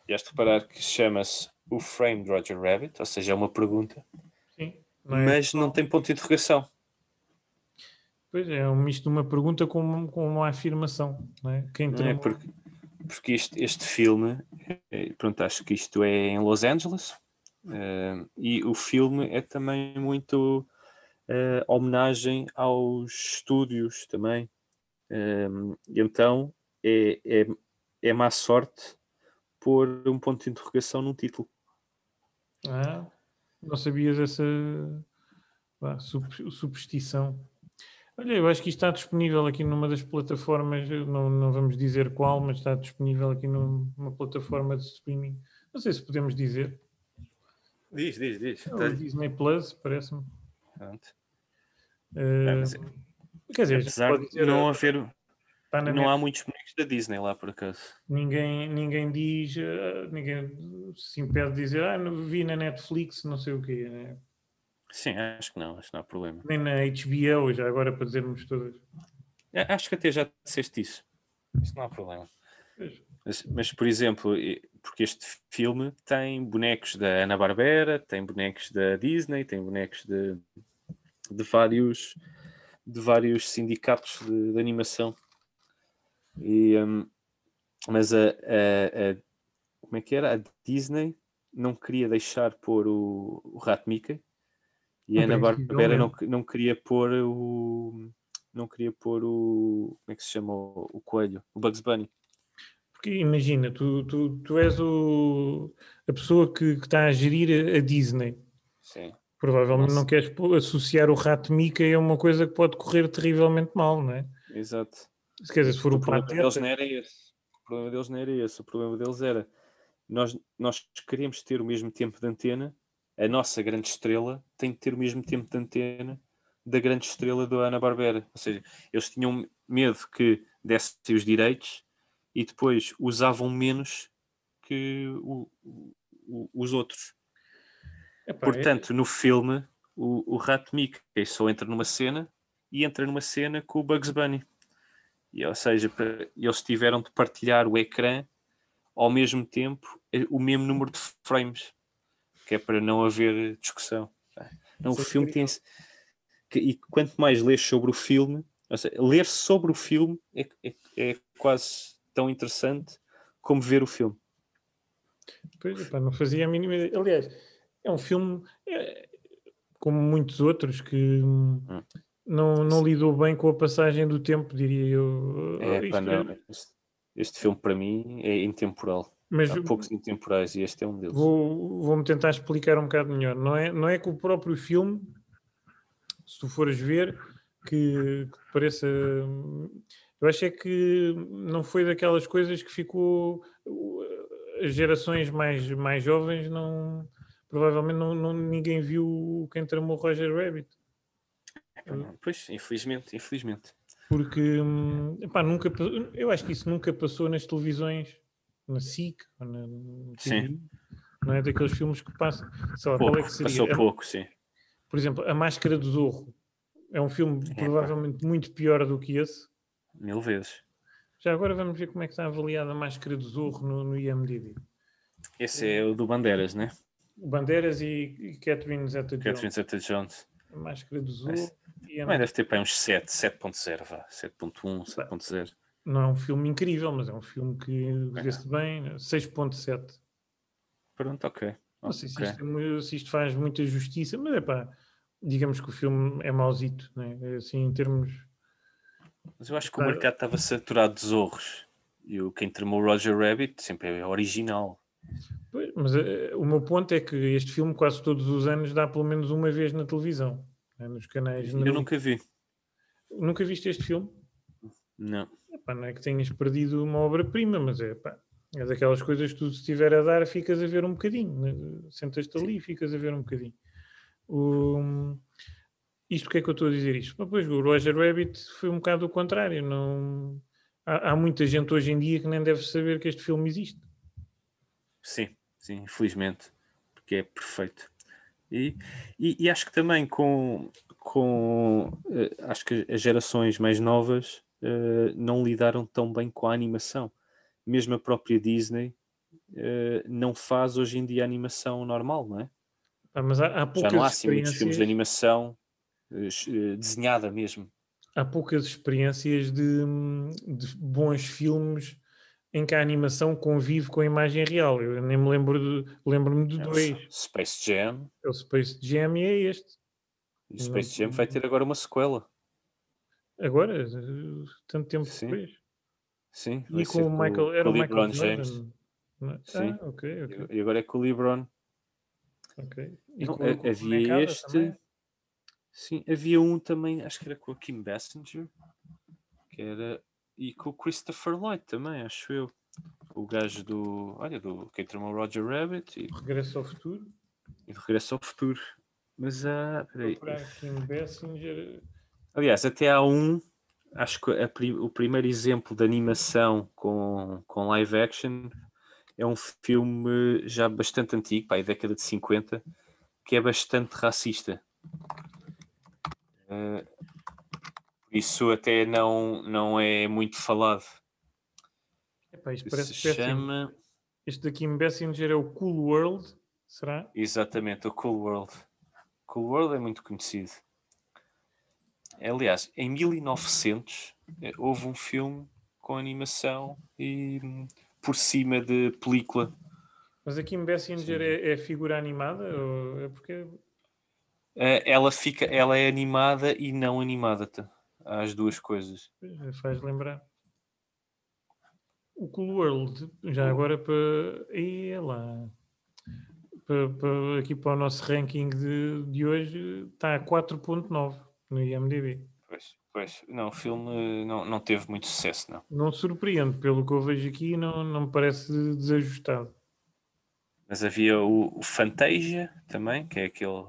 este reparar que chama-se O Frame de Roger Rabbit, ou seja, é uma pergunta, sim. Não é? mas não tem ponto de interrogação. Pois é, é um misto de uma pergunta com, uma- com uma afirmação. Não é? Quem Não é? Porque, porque este, este filme, eh, pronto, acho que isto é em Los Angeles, eh, e o filme é também muito eh, homenagem aos estúdios também. E então é, é, é má sorte pôr um ponto de interrogação num título. Ah, não sabias essa sup- superstição. Olha, eu acho que isto está disponível aqui numa das plataformas, não, não vamos dizer qual, mas está disponível aqui num- numa plataforma de streaming. Não sei se podemos dizer. Diz, diz, diz. É o Disney Plus, parece-me. Pronto. Eh, mas é- quer dizer, Apesar pode de dizer, não eh, haver, não net, há muitos bonecos da Disney lá por acaso. ninguém, ninguém diz, eh, ninguém se impede de dizer, ah, não vi na Netflix, não sei o quê. né? Sim, acho que não, acho que não há problema. Nem na HBO, já agora para dizermos todas. Acho que até já disseste isso. Isso não há problema. Mas, mas, por exemplo, porque este filme tem bonecos da Ana-Barbera, tem bonecos da Disney, tem bonecos de, de vários de vários sindicatos de, de animação. E, hum, mas a, a- a- como é que era? A Disney não queria deixar pôr o, o Rato Mickey e a Ok, Ana-Barbera não, não queria pôr o não queria pôr o como é que se chama o, o coelho, o Bugs Bunny. Porque imagina, tu, tu, tu és o, a pessoa que, que está a gerir a, a Disney. Sim. Provavelmente Nossa. não queres associar o rato Mickey a uma coisa que pode correr terrivelmente mal, não é? Exato. Se quer dizer, se for o, problema deles Pateta, não era esse. O problema deles não era esse. O problema deles era nós, nós queríamos ter o mesmo tempo de antena. A nossa grande estrela tem que ter o mesmo tempo de antena da grande estrela do Ana Barbera. Ou seja, eles tinham medo que dessem os direitos e depois usavam menos que o- o- os outros. epá, é- Portanto, no filme, o, o Rato Mickey só entra numa cena e entra numa cena com o Bugs Bunny. E, ou seja, eles tiveram de partilhar o ecrã ao mesmo tempo, eh, o mesmo número de frames, que é para não haver discussão. Não, o é filme tem. que- e quanto mais lês sobre o filme, seja, ler sobre o filme é, é, é quase tão interessante como ver o filme. Pois, epá, não fazia a mínima ideia. Aliás, é um filme, é, como muitos outros, que hum, não, não lidou bem com a passagem do tempo, diria eu. É, pá, é- não, este, este filme para mim é intemporal. Mas Há poucos intemporais e este é um deles. vou, vou-me tentar explicar um bocado melhor. Não é, não é que o próprio filme, se tu fores ver, que, que pareça. Eu acho é que não foi daquelas coisas que ficou. As gerações mais, mais jovens não. Provavelmente não, não- ninguém viu quem tramou Roger Rabbit. Não, Pois, infelizmente, infelizmente. Porque hum, epá, nunca, eu acho que isso nunca passou nas televisões, na SIC, ou na, na TV, não é daqueles filmes que passam. Sei lá, qual Pouco, é que seria? passou A- pouco, sim. Por exemplo, A Máscara do Zorro é um filme provavelmente muito pior do que esse. Mil vezes. Já agora vamos ver como é que está avaliada a Máscara do Zorro no, no IMDb. Esse é o do Bandeiras, né? Bandeiras e, e Catherine Zeta-Jones. Catherine Zeta-Jones. A Máscara do Zorro. Esse- e é- Também deve ter para uns 7, 7.0, vá. 7.1, 7.0. Não é um filme incrível, mas é um filme que vê-se bem. né? 6.7. Pronto, ok. Não sei se isto, é se isto faz muita justiça, mas é pá, digamos que o filme é mauzito, né? assim, em termos. Mas eu acho que o mercado estava saturado de zorros. E o quem tramou Roger Rabbit sempre é original. Pois, Mas eh, o meu ponto é que este filme, quase todos os anos, dá pelo menos uma vez na televisão, né? nos canais. Eu nunca vi. Nunca viste este filme? Não. Epá, não é que tenhas perdido uma obra-prima, mas é pá, é daquelas coisas que tu se estiver a dar, ficas a ver um bocadinho. né? Sentas-te ali e ficas a ver um bocadinho. O- Isto porque é que eu estou a dizer isto? Mas, Pois o Roger Rabbit foi um bocado o contrário. Não... Há, há muita gente hoje em dia que nem deve saber que este filme existe. Sim, sim, infelizmente, porque é perfeito. E, e, e acho que também com, com eh, acho que as gerações mais novas eh, não lidaram tão bem com a animação. Mesmo a própria Disney eh, não faz hoje em dia animação normal, não é? Pá, mas há, há Já poucas não há assim muitos filmes de animação eh, desenhada mesmo. há poucas experiências de, de bons filmes em que a animação convive com a imagem real. Eu nem me lembro de, lembro-me de É o dois. Space Jam. É o Space Jam e é este. E o Space Jam vai ter agora uma sequela. Agora, eh, tanto tempo Sim, depois. Sim, E com o Michael, era com o o Michael Jordan. James. é? Sim. Ah, ok, ok. E agora é com o LeBron. ok. E Não, com- ha- com a havia bonecada este. também? Sim, havia um também, acho que era com a Kim Basinger, que era. E com o Christopher Lloyd também, acho eu. O gajo do. Olha, do. Quem tramou Roger Rabbit e, Regresso ao futuro. e Regresso ao Futuro. Mas há. peraí. Procurar Kim Basinger. Aliás, até há um. Acho que a o primeiro exemplo de animação com, com live action é um filme já bastante antigo, pá, década de 50, que é bastante racista. Por isso até não, não é muito falado. Epá, isto Se parece péssimo. chama Este da Kim Basinger é o Cool World. Será? exatamente o Cool World. Cool World é muito conhecido. Aliás, em 1900 eh, houve um filme com animação e hum, por cima de película. Mas a Kim Basinger é, é figura animada? Ou é porque Eh, Ela, fica, ela é animada e não animada. tá? Há as duas coisas. pois, faz lembrar. O Cool World, já agora para. Aí é lá. Para, para- aqui para o nosso ranking de, de hoje, está a 4.9 no IMDb. Pois, pois. Não, o filme não, não teve muito sucesso, não. Não surpreende, pelo que eu vejo aqui, não, não me parece desajustado. Mas havia o, o Fantasia também, que é aquele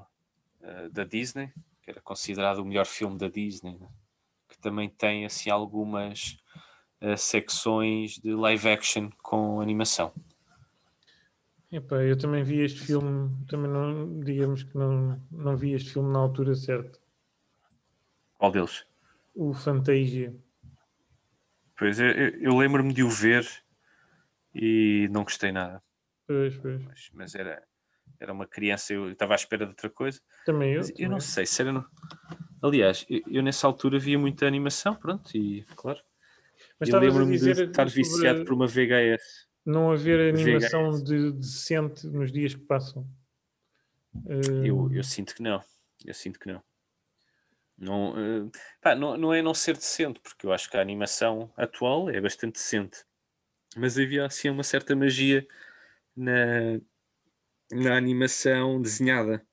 eh, da Disney, que era considerado o melhor filme da Disney, né? que também tem assim algumas eh, secções de live action com animação. Epá, eu também vi este filme, também não, digamos que não, não vi este filme na altura certa. Qual deles? O Fantasia. Pois eu, eu- eu lembro-me de o ver e não gostei nada. Pois, pois. Mas, mas era, era uma criança, eu estava à espera de outra coisa. Também eu. Mas eu também não eu. sei se era. No... Aliás, eu, eu nessa altura via muita animação, pronto, e claro. Mas e a lembro-me de estar viciado por uma VHS. não haver animação VHS. de, decente nos dias que passam. Eh, Eu, eu sinto que não. Eu sinto que não. Não, eh, pá, não, não é não ser decente, porque eu acho que a animação atual é bastante decente. Mas havia assim uma certa magia na, na animação desenhada.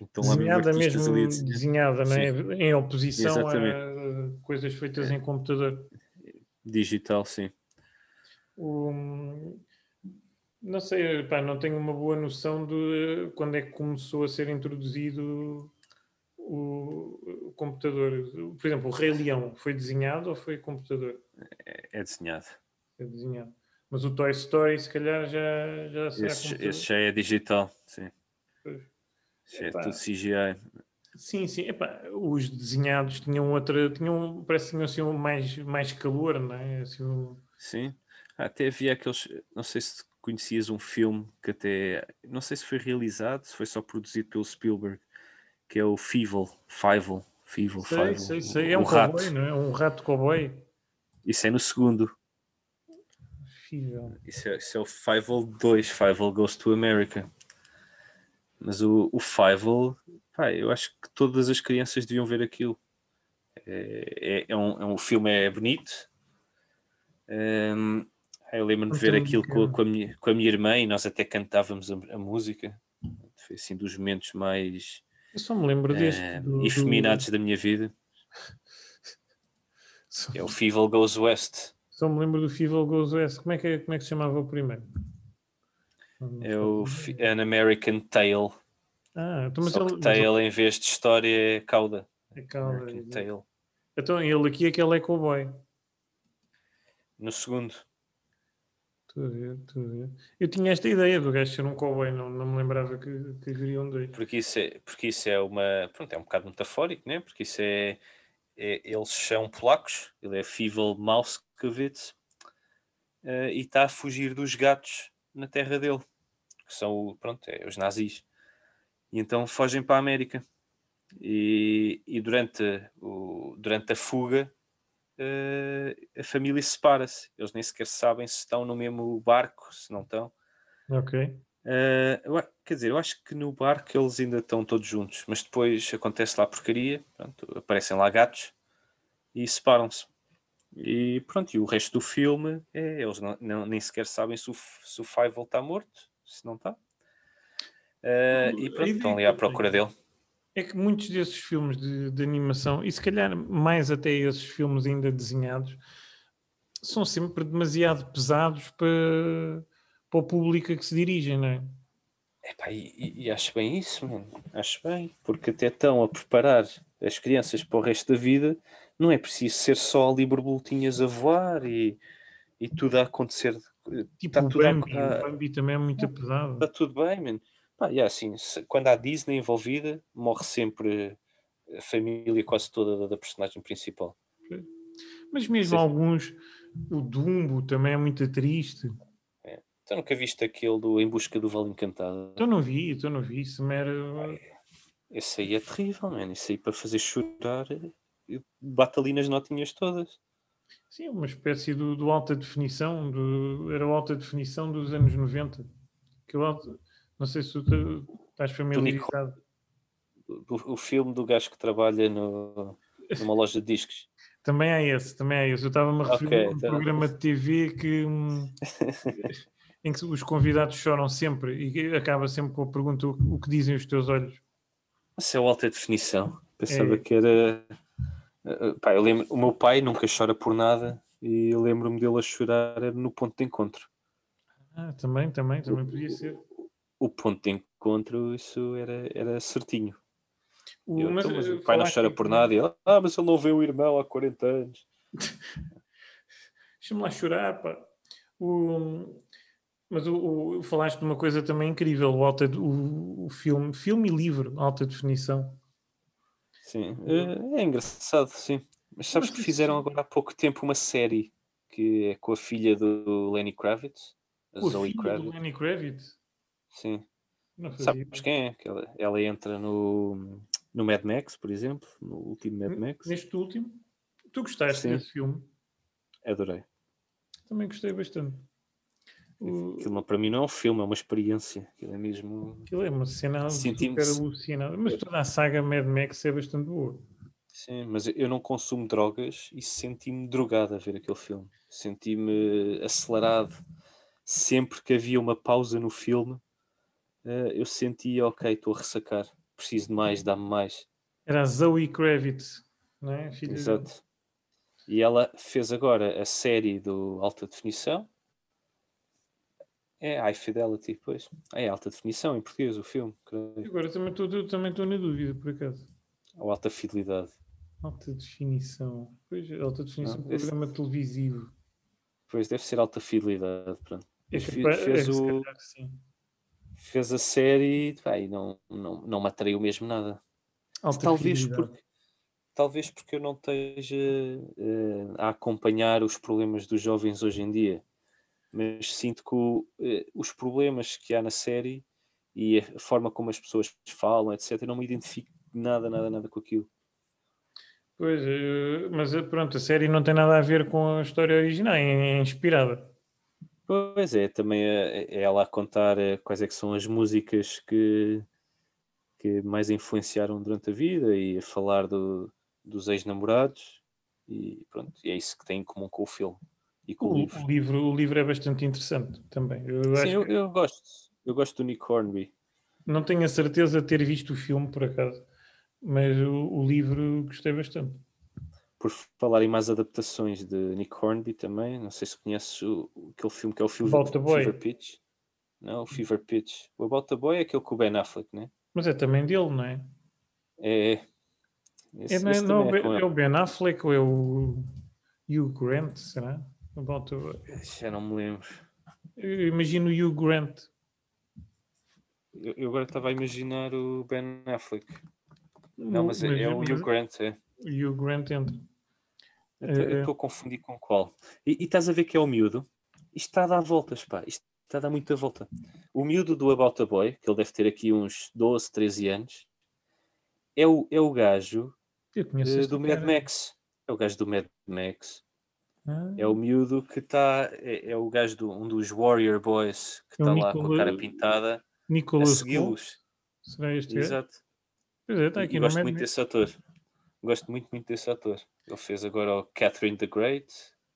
Então desenhada mesmo, desenhada, não é? Em oposição Exatamente. a coisas feitas em computador. Digital, sim. Não sei, pá, não tenho uma boa noção de quando é que começou a ser introduzido o, o computador. Por exemplo, o Rei Leão foi desenhado ou foi computador? É, é desenhado. Foi desenhado. Mas o Toy Story, se calhar, já, já será Esse, computador. esse já é digital, sim. Pois. É tudo CGI. Sim, sim. Epá, os desenhados tinham outra. Tinham, parece que tinham assim, mais, mais calor, não é? Assim, um- Sim. Até havia aqueles. Não sei se conhecias um filme que até. Não sei se foi realizado, se foi só produzido pelo Spielberg, que é o Fievel. Fievel. Fievel. Sei, Fievel, sei, sei. É um rato. cowboy, não é? Um rato cowboy. Isso é no segundo. Isso é, isso é o Fievel 2. Fievel Goes to America. Mas o, o Fievel, pá, eu acho que todas as crianças deviam ver aquilo. É, é, é um, é um o filme é bonito. Hum, eu lembro-me de ver Então, aquilo com, com a minha, com a minha irmã e nós até cantávamos a, a música. Foi assim dos momentos mais Eu só me lembro deste. eh, do- do- efeminados da minha vida. Só, É o Fievel Goes West. só me lembro do Fível Goes West. Como é, que, como é que se chamava o primeiro? É o An American Tale. Ah, então, mas Só ele, que mas em vez de história é cauda. é calma, American Tail. Então ele aqui é que ele é cowboy. No segundo. Estou a ver, estou a ver. Eu tinha esta ideia do gajo ser um cowboy, não, não me lembrava que, que haveriam dois. Porque isso é, porque isso é uma. Pronto, é um bocado metafórico, né? Porque isso é. é- eles são polacos, ele é Fivel Mauskowitz eh, e está a fugir dos gatos na terra dele, que são pronto, é, os nazis. E então fogem para a América. E, e durante, o, durante a fuga eh, a família separa-se. Eles nem sequer sabem se estão no mesmo barco, se não estão. Ok. Eu a- quer dizer, eu acho que no barco eles ainda estão todos juntos, mas depois acontece lá a porcaria, pronto, aparecem lá gatos e separam-se. E pronto, e o resto do filme é, eles não, não- nem sequer sabem se o, se o Fievel está morto, se não está. Não, e pronto, estão ali à procura dele. É que muitos desses filmes de, de animação, e se calhar mais até esses filmes ainda desenhados, são sempre demasiado pesados para, para o público a que se dirigem, não é? Epá, e, e- acho bem isso, mano. Acho bem, porque até estão a preparar as crianças para o resto da vida, não é preciso ser só ali borboletinhas a voar e, e tudo a acontecer. Tipo Tá o tudo Bambi, a- o Bambi também é muito pesado. Está tudo bem, mano. Pá, e é assim, se- quando há Disney envolvida, morre sempre a família quase toda da- da personagem principal. Mas mesmo Sim. alguns, o Dumbo também é muito triste. Então nunca viste aquele do Em Busca do Vale Encantado? Então não vi, então não vi. Isso era... Esse aí é terrível, mano. Isso aí para fazer chorar, eu bato ali nas notinhas todas. Sim, uma espécie do, do alta definição, do, era o alta definição dos anos 90. Que alta, não sei se tu estás familiarizado. O, o filme do gajo que trabalha no, numa loja de discos. Também há esse, também há esse. Eu estava-me a referir Ok, a um então- programa de TV que, hum, em que os convidados choram sempre e acaba sempre com a pergunta o, que dizem os teus olhos. Isso é alta definição. Pensava É. que era. eh, Pá, eu lembro, o meu pai nunca chora por nada e eu lembro-me dele a chorar no ponto de encontro. Ah, também, também, também podia ser. O ponto de encontro, isso era, era certinho. O, Eu, mas, então, mas eh, o pai não chora por nada e ele, ah, mas ele não vê o irmão há 40 anos. Deixa-me lá chorar, pá. O, mas o, o- falaste de uma coisa também incrível, o, alta, o, o filme, filme e livro, alta definição. Sim, eh, é engraçado, sim. Mas sabes Mas que fizeram agora há pouco tempo uma série que é com a filha do Lenny Kravitz, a Zoe Kravitz. Lenny Kravitz. Sim. Sabes quem é? Que ela, ela entra no, no Mad Max, por exemplo, no último Mad Max. Neste último, tu gostaste Sim. desse filme? Adorei. Também gostei bastante. O, Aquilo para mim não é um filme, é uma experiência. Aquilo é mesmo. aquilo é uma cena super alucinada. Mas toda a saga Mad Max é bastante boa. Sim, mas eu não consumo drogas e senti-me drogado a ver aquele filme. Senti-me acelerado. Sempre que havia uma pausa no filme, eh, eu sentia, ok, estou a ressacar. Preciso de mais, dá-me mais. Era a Zoe Kravitz, não é? Filha. Exato. E ela fez agora a série do Alta Definição. É High Fidelity, pois. É Alta Definição em português, o filme. creio. Agora também estou também na dúvida, por acaso. Ou Alta Fidelidade. Alta definição. Pois, alta definição, Não, esse- programa televisivo. Pois deve ser Alta Fidelidade. Pronto. É Mas fe- capaz- fez, é, o, calhar sim. Fez a série pá, e não, não, não me atraiu mesmo nada. Talvez porque, talvez porque eu não esteja eh, a acompanhar os problemas dos jovens hoje em dia. Mas sinto que o, eh, os problemas que há na série e a forma como as pessoas falam, etc., eu não me identifico nada, nada, nada com aquilo. Pois, eh, mas pronto, a série não tem nada a ver com a história original, é é inspirada. Pois é, também é, é ela a contar eh, quais é que são as músicas que, que mais influenciaram durante a vida e a falar do, dos ex-namorados e pronto, e é isso que tem em comum com o filme e com o, O, livro. o livro, o livro é bastante interessante também. Eu Sim, eu, eu gosto, eu gosto do Nick Hornby. não tenho a certeza de ter visto o filme, por acaso, mas o, o livro gostei bastante. Por falar em mais adaptações de Nick Hornby também, não sei se conheces o, aquele filme que é o Fever, the Boy. Fever Pitch. Não, o Fever Pitch. O About the Boy é aquele com o Ben Affleck, né? Mas é também dele, não é? É. É, Esse, não é, não, é com é ele. o Ben Affleck ou é o Hugh Grant, será? About o- Já não me lembro. eu imagino o Hugh Grant. Eu, eu agora estava a imaginar o Ben Affleck. Não, mas é, é o Hugh Grant, é. O Hugh Grant entra. Eu É. estou a confundir com qual. E, e estás a ver que é o miúdo? Isto está a dar voltas, pá. Isto está a dar muita volta. O miúdo do About a Boy, que ele deve ter aqui uns 12, 13 anos, é o, é o gajo eh, do Mad cara. Max. É o gajo do Mad Max. Ah, É o miúdo que está. É, é o gajo do um dos Warrior Boys que É o está lá com a cara pintada a Cole. segui-los. Será este? Exato. Pois é, está E- aqui e no gosto Mad muito desse ator. Gosto muito, muito desse ator. Ele fez agora o Catherine the Great,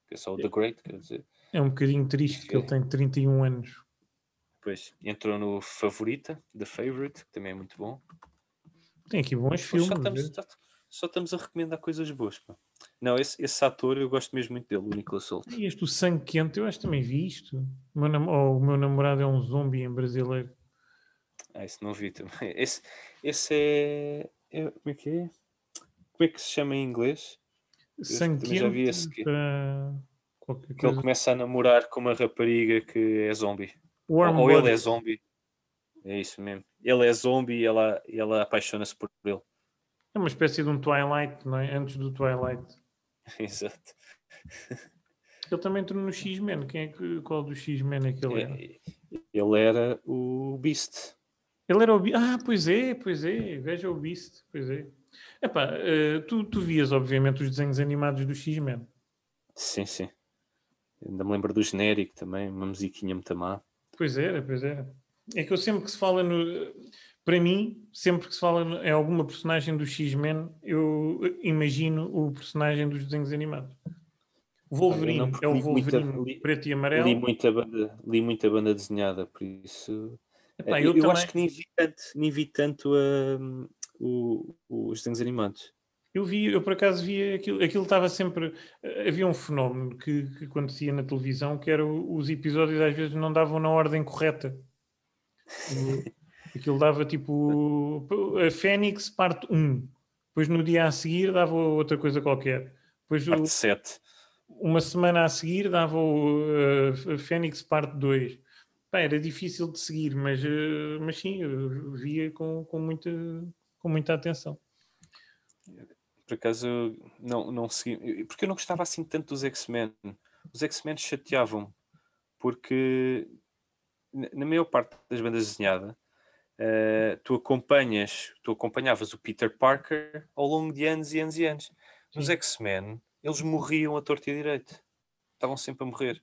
que é só o The Great, quer dizer. É um bocadinho triste que ele tem 31 anos. Depois entrou no Favorita, The Favorite, que também é muito bom. Tem aqui bons Nós filmes. só, estamos, só, só estamos a recomendar coisas boas. pá. Não, esse, esse ator eu gosto mesmo muito dele, o Nicolas Holt. E este, o Sangue Quente, eu acho que também vi isto. O meu, oh, o meu namorado é um zombie em brasileiro. Ah, esse não vi também. Esse, esse é, é- Como é que é? Como é que se chama em inglês? Sangue já vi esse que- para Que ele começa a namorar com uma rapariga que é zombie. Warm ou, ou ele é zombie. É isso mesmo. Ele é zombie e ela, ela apaixona-se por ele. É uma espécie de um Twilight, não é? Antes do Twilight. Exato. Ele também entrou no X-Men. Quem é que, qual dos X-Men é que ele era? É, Ele era o Beast. Ele era o Beast. Ah, pois é, pois é. Veja o Beast. Pois é. Epá, eh, tu, tu vias, obviamente, os desenhos animados do X-Men. Sim, sim. Ainda me lembro do genérico também, uma musiquinha muito má. Pois era, pois era. É que eu sempre que se fala no. Para mim, sempre que se fala no- em alguma personagem do X-Men, eu imagino o personagem dos desenhos animados. O Wolverine não, é o muita- Wolverine li- preto e amarelo. Li muita, banda, li muita banda desenhada, por isso. Epá, eu eu eu acho que nem vi tanto, nem vi tanto hum, o- os desenhos animados. Eu vi, eu por acaso via aquilo, aquilo estava sempre. eh, Havia um fenómeno que, que acontecia na televisão que era o- os episódios às vezes não davam na ordem correta. O- Aquilo dava tipo a Fênix parte 1, depois no dia a seguir dava outra coisa qualquer. Depois o- Parte 7. uma semana a seguir dava o eh, Fênix parte 2. Pá, era difícil de seguir, mas, eh, mas sim, eu via com, com, muita, com muita atenção. Por acaso não, não segui. Porque eu não gostava assim tanto dos X-Men. Os X-Men chateavam porque na maior parte das bandas desenhadas eh, tu acompanhas, tu acompanhavas o Peter Parker ao longo de anos e anos e anos. Os Sim. X-Men, eles morriam a torta e direito. Estavam sempre a morrer.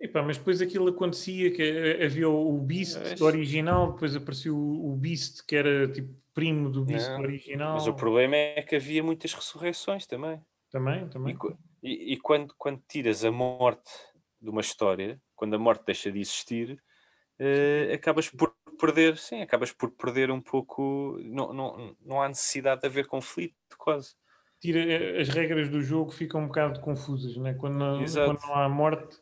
Epá, mas depois aquilo acontecia que eh, havia o Beast Pois. original, depois apareceu o Beast que era tipo primo do Não, original. Mas o problema é que havia muitas ressurreições também. Também, E, também. co- e- e quando, quando tiras a morte de uma história, quando a morte deixa de existir, eh, acabas por perder, sim, acabas por perder um pouco. Não, não, não há necessidade de haver conflito, quase. Tira, eh, as regras do jogo ficam um bocado confusas, né? quando, não, quando não há morte,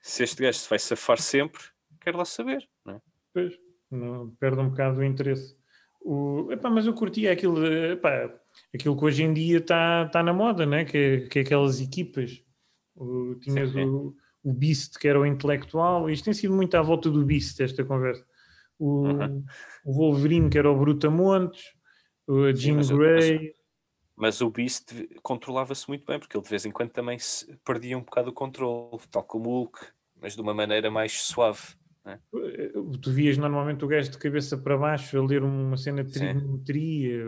Se este gajo se vai safar sempre, quero lá saber. Não é? Pois, não, perde um bocado o interesse. O, epá, mas eu curtia aquilo, epá, aquilo que hoje em dia está tá na moda, né? que, que é aquelas equipas. O, tinhas Sim. o, o Beast, que era o intelectual, isto tem sido muito à volta do Beast, esta conversa. O, Uhum. o Wolverine, que era o Brutamontes, o Sim, Jean mas o- Beast controlava-se muito bem, porque ele de vez em quando também perdia um bocado o controle, tal como o Hulk, mas de uma maneira mais suave. Eh, Tu vias normalmente o gajo de cabeça para baixo a ler uma cena de trigonometria.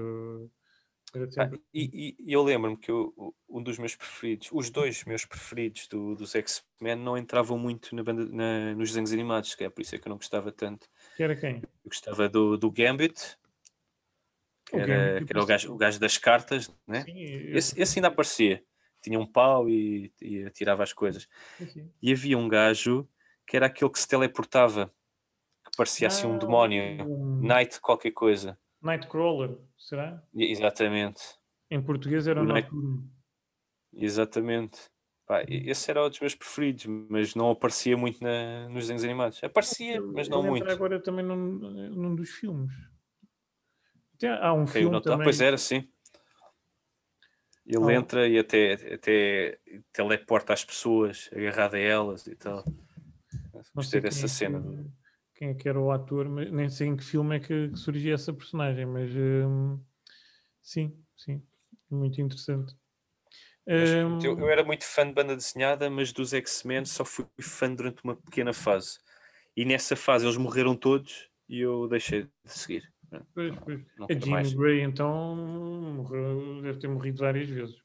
Ah, e, e- eu lembro-me que eu- um dos meus preferidos, os dois meus preferidos do- dos X-Men não entravam muito na banda, na- nos desenhos animados, que é por isso é que eu não gostava tanto. Que era quem? Eu gostava do, do Gambit, que O era, Gambit, que era o, gajo, o gajo das cartas, né? Sim, eu- Esse, esse ainda aparecia. Tinha um pau e, e atirava as coisas. sim. E havia um gajo que era aquele que se teleportava, que parecia assim um Ah, demónio. um Night qualquer coisa. Nightcrawler, será? Exatamente. Em português era o Night- Noturno. Exatamente. Pá, esse era um dos meus preferidos, mas não aparecia muito na- nos desenhos animados. Aparecia, mas não muito. agora também num, num dos filmes. Até há um Caiu filme também. Pois era, sim. Ele Oh. entra e até, até teleporta as pessoas, agarrado a elas e tal. Não Gostei dessa é cena. que- Quem é que era o ator, mas nem sei em que filme é que, que surgia essa personagem, mas hum, sim, sim, muito interessante. Hum, eu, eu era muito fã de banda desenhada, mas dos X-Men só fui fã durante uma pequena fase. E nessa fase eles morreram todos e eu deixei de seguir. pois, pois. Não A quero Jean. Grey, então, morreu- deve ter morrido várias vezes.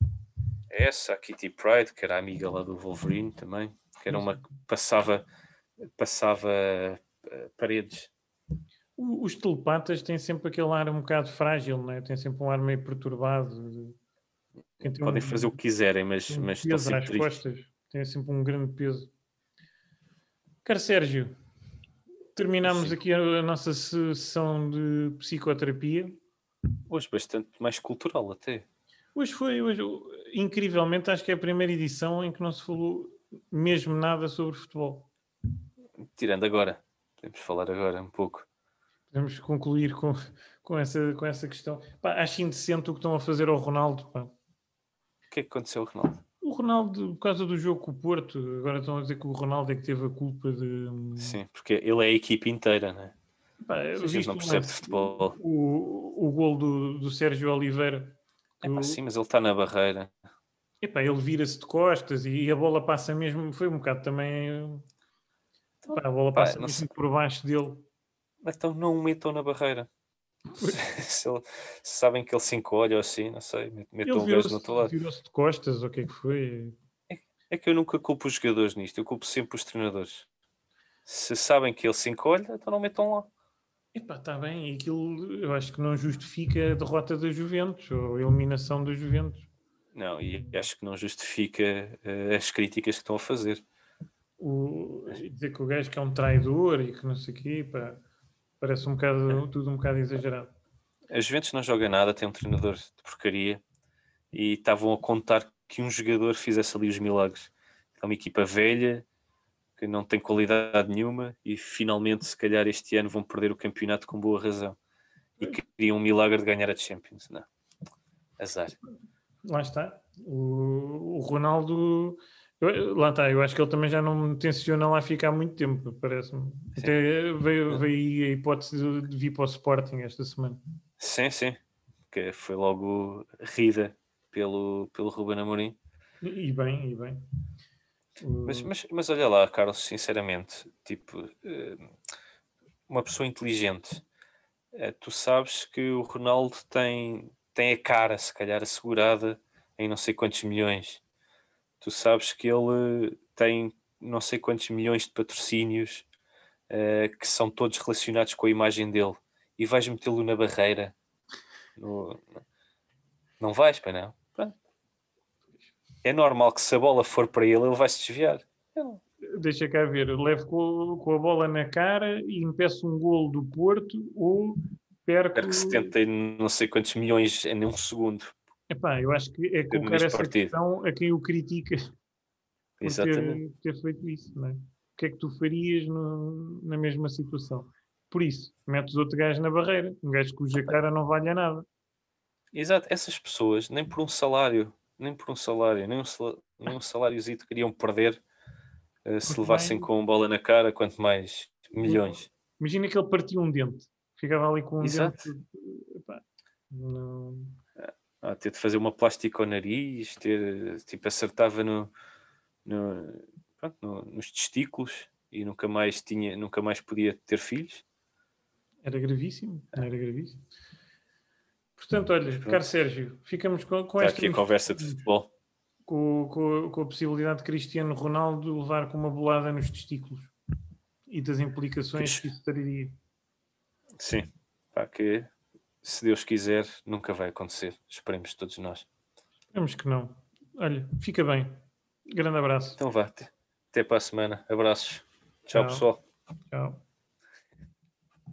Essa, a Kitty Pride, que era a amiga lá do Wolverine também, que era uma que passava, passava eh, paredes. Os telepatas têm sempre aquele ar um bocado frágil, não é? Tem sempre um ar meio perturbado. Podem um- fazer o que quiserem, mas, um mas estão peso sempre às tristes. costas. Tem sempre um grande peso. Caro Sérgio, terminamos Sim. aqui a, a nossa sessão de psicoterapia. Hoje bastante mais cultural até. Hoje foi, hoje, incrivelmente, acho que é a primeira edição em que não se falou mesmo nada sobre futebol. Tirando agora. Podemos falar agora um pouco. Podemos concluir com, com, essa, com essa questão. Pá, acho indecente o que estão a fazer ao Ronaldo. pá. O que é que aconteceu, Ronaldo? O Ronaldo, por causa do jogo com o Porto, agora estão a dizer que o Ronaldo é que teve a culpa de. Sim, porque ele é a equipe inteira, né? Pá, A gente não percebe de futebol. O, o gol do, do Sérgio Oliveira. É pá, sim, mas ele está na barreira. epá, ele vira-se de costas e a bola passa mesmo. Foi um bocado também. Pá, a bola passa mesmo sei. por baixo dele. Então não o metam na barreira. se, ele- se sabem que ele se encolhe ou assim, não sei, met- metam o gajo no virou-se outro lado. virou de costas, ou o que é que foi? É que eu nunca culpo os jogadores nisto, eu culpo sempre os treinadores. Se sabem que ele se encolhe, então não metam lá. Epá, está bem, e aquilo eu acho que não justifica a derrota da Juventus ou a eliminação da Juventus. Não, e acho que não justifica eh, as críticas que estão a fazer. O, dizer que o gajo que é um traidor e que não sei o quê, pá, parece um bocado, tudo um bocado exagerado. A Juventus não joga nada, tem um treinador de porcaria e estavam a contar que um jogador fizesse ali os milagres. É uma equipa velha que não tem qualidade nenhuma e finalmente, se calhar, este ano vão perder o campeonato com boa razão e queriam um milagre de ganhar a Champions. Não, azar. Lá está. O, o Ronaldo, eu- lá está, eu acho que ele também já não tenciona lá ficar muito tempo, parece-me. Até veio, veio a hipótese de, de vir para o Sporting esta semana. Sim, sim, que foi logo rida pelo, pelo Ruben Amorim. E bem, e bem. Mas, mas, mas olha lá, Carlos, sinceramente, tipo, eh, uma pessoa inteligente, eh, tu sabes que o Ronaldo tem, tem a cara, se calhar, assegurada em não sei quantos milhões. Tu sabes que ele tem não sei quantos milhões de patrocínios eh, que são todos relacionados com a imagem dele e vais metê-lo na barreira. No- Não vais, para não. Pronto. É normal que se a bola for para ele, ele vai se desviar. Deixa cá ver, levo com, a bola na cara e impeço um golo do Porto ou perco. Perco 70 e não sei quantos milhões em um segundo. Epá, eu acho que é colocar essa partido. questão a quem o critica por Exatamente. ter, ter feito isso. Não é? O que é que tu farias no- na mesma situação? Por isso, metes outro gajo na barreira, um gajo cuja cara não valha nada. Exato. Essas pessoas, nem por um salário, nem por um salário, nem um, nem um saláriozito queriam perder eh, se levassem com bola na cara, quanto mais milhões. Imagina que ele partia um dente, ficava ali com um Exato. dente. epá, não- Ah, ter de fazer uma plástica ao nariz, ter, tipo, acertava no, no- pronto, no- nos testículos e nunca mais tinha, nunca mais podia ter filhos. Era gravíssimo, não era gravíssimo. Portanto, olha, caro Sérgio, ficamos com, com Está esta aqui a conversa de futebol. com, com- com a possibilidade de Cristiano Ronaldo levar com uma bolada nos testículos e das implicações que isso traria. Sim, pá, que se Deus quiser, nunca vai acontecer. Esperemos todos nós. Esperamos que não. Olha, fica bem. Grande abraço. Então vá, até- até para a semana. Abraços. Tchau, Tchau. pessoal. Tchau.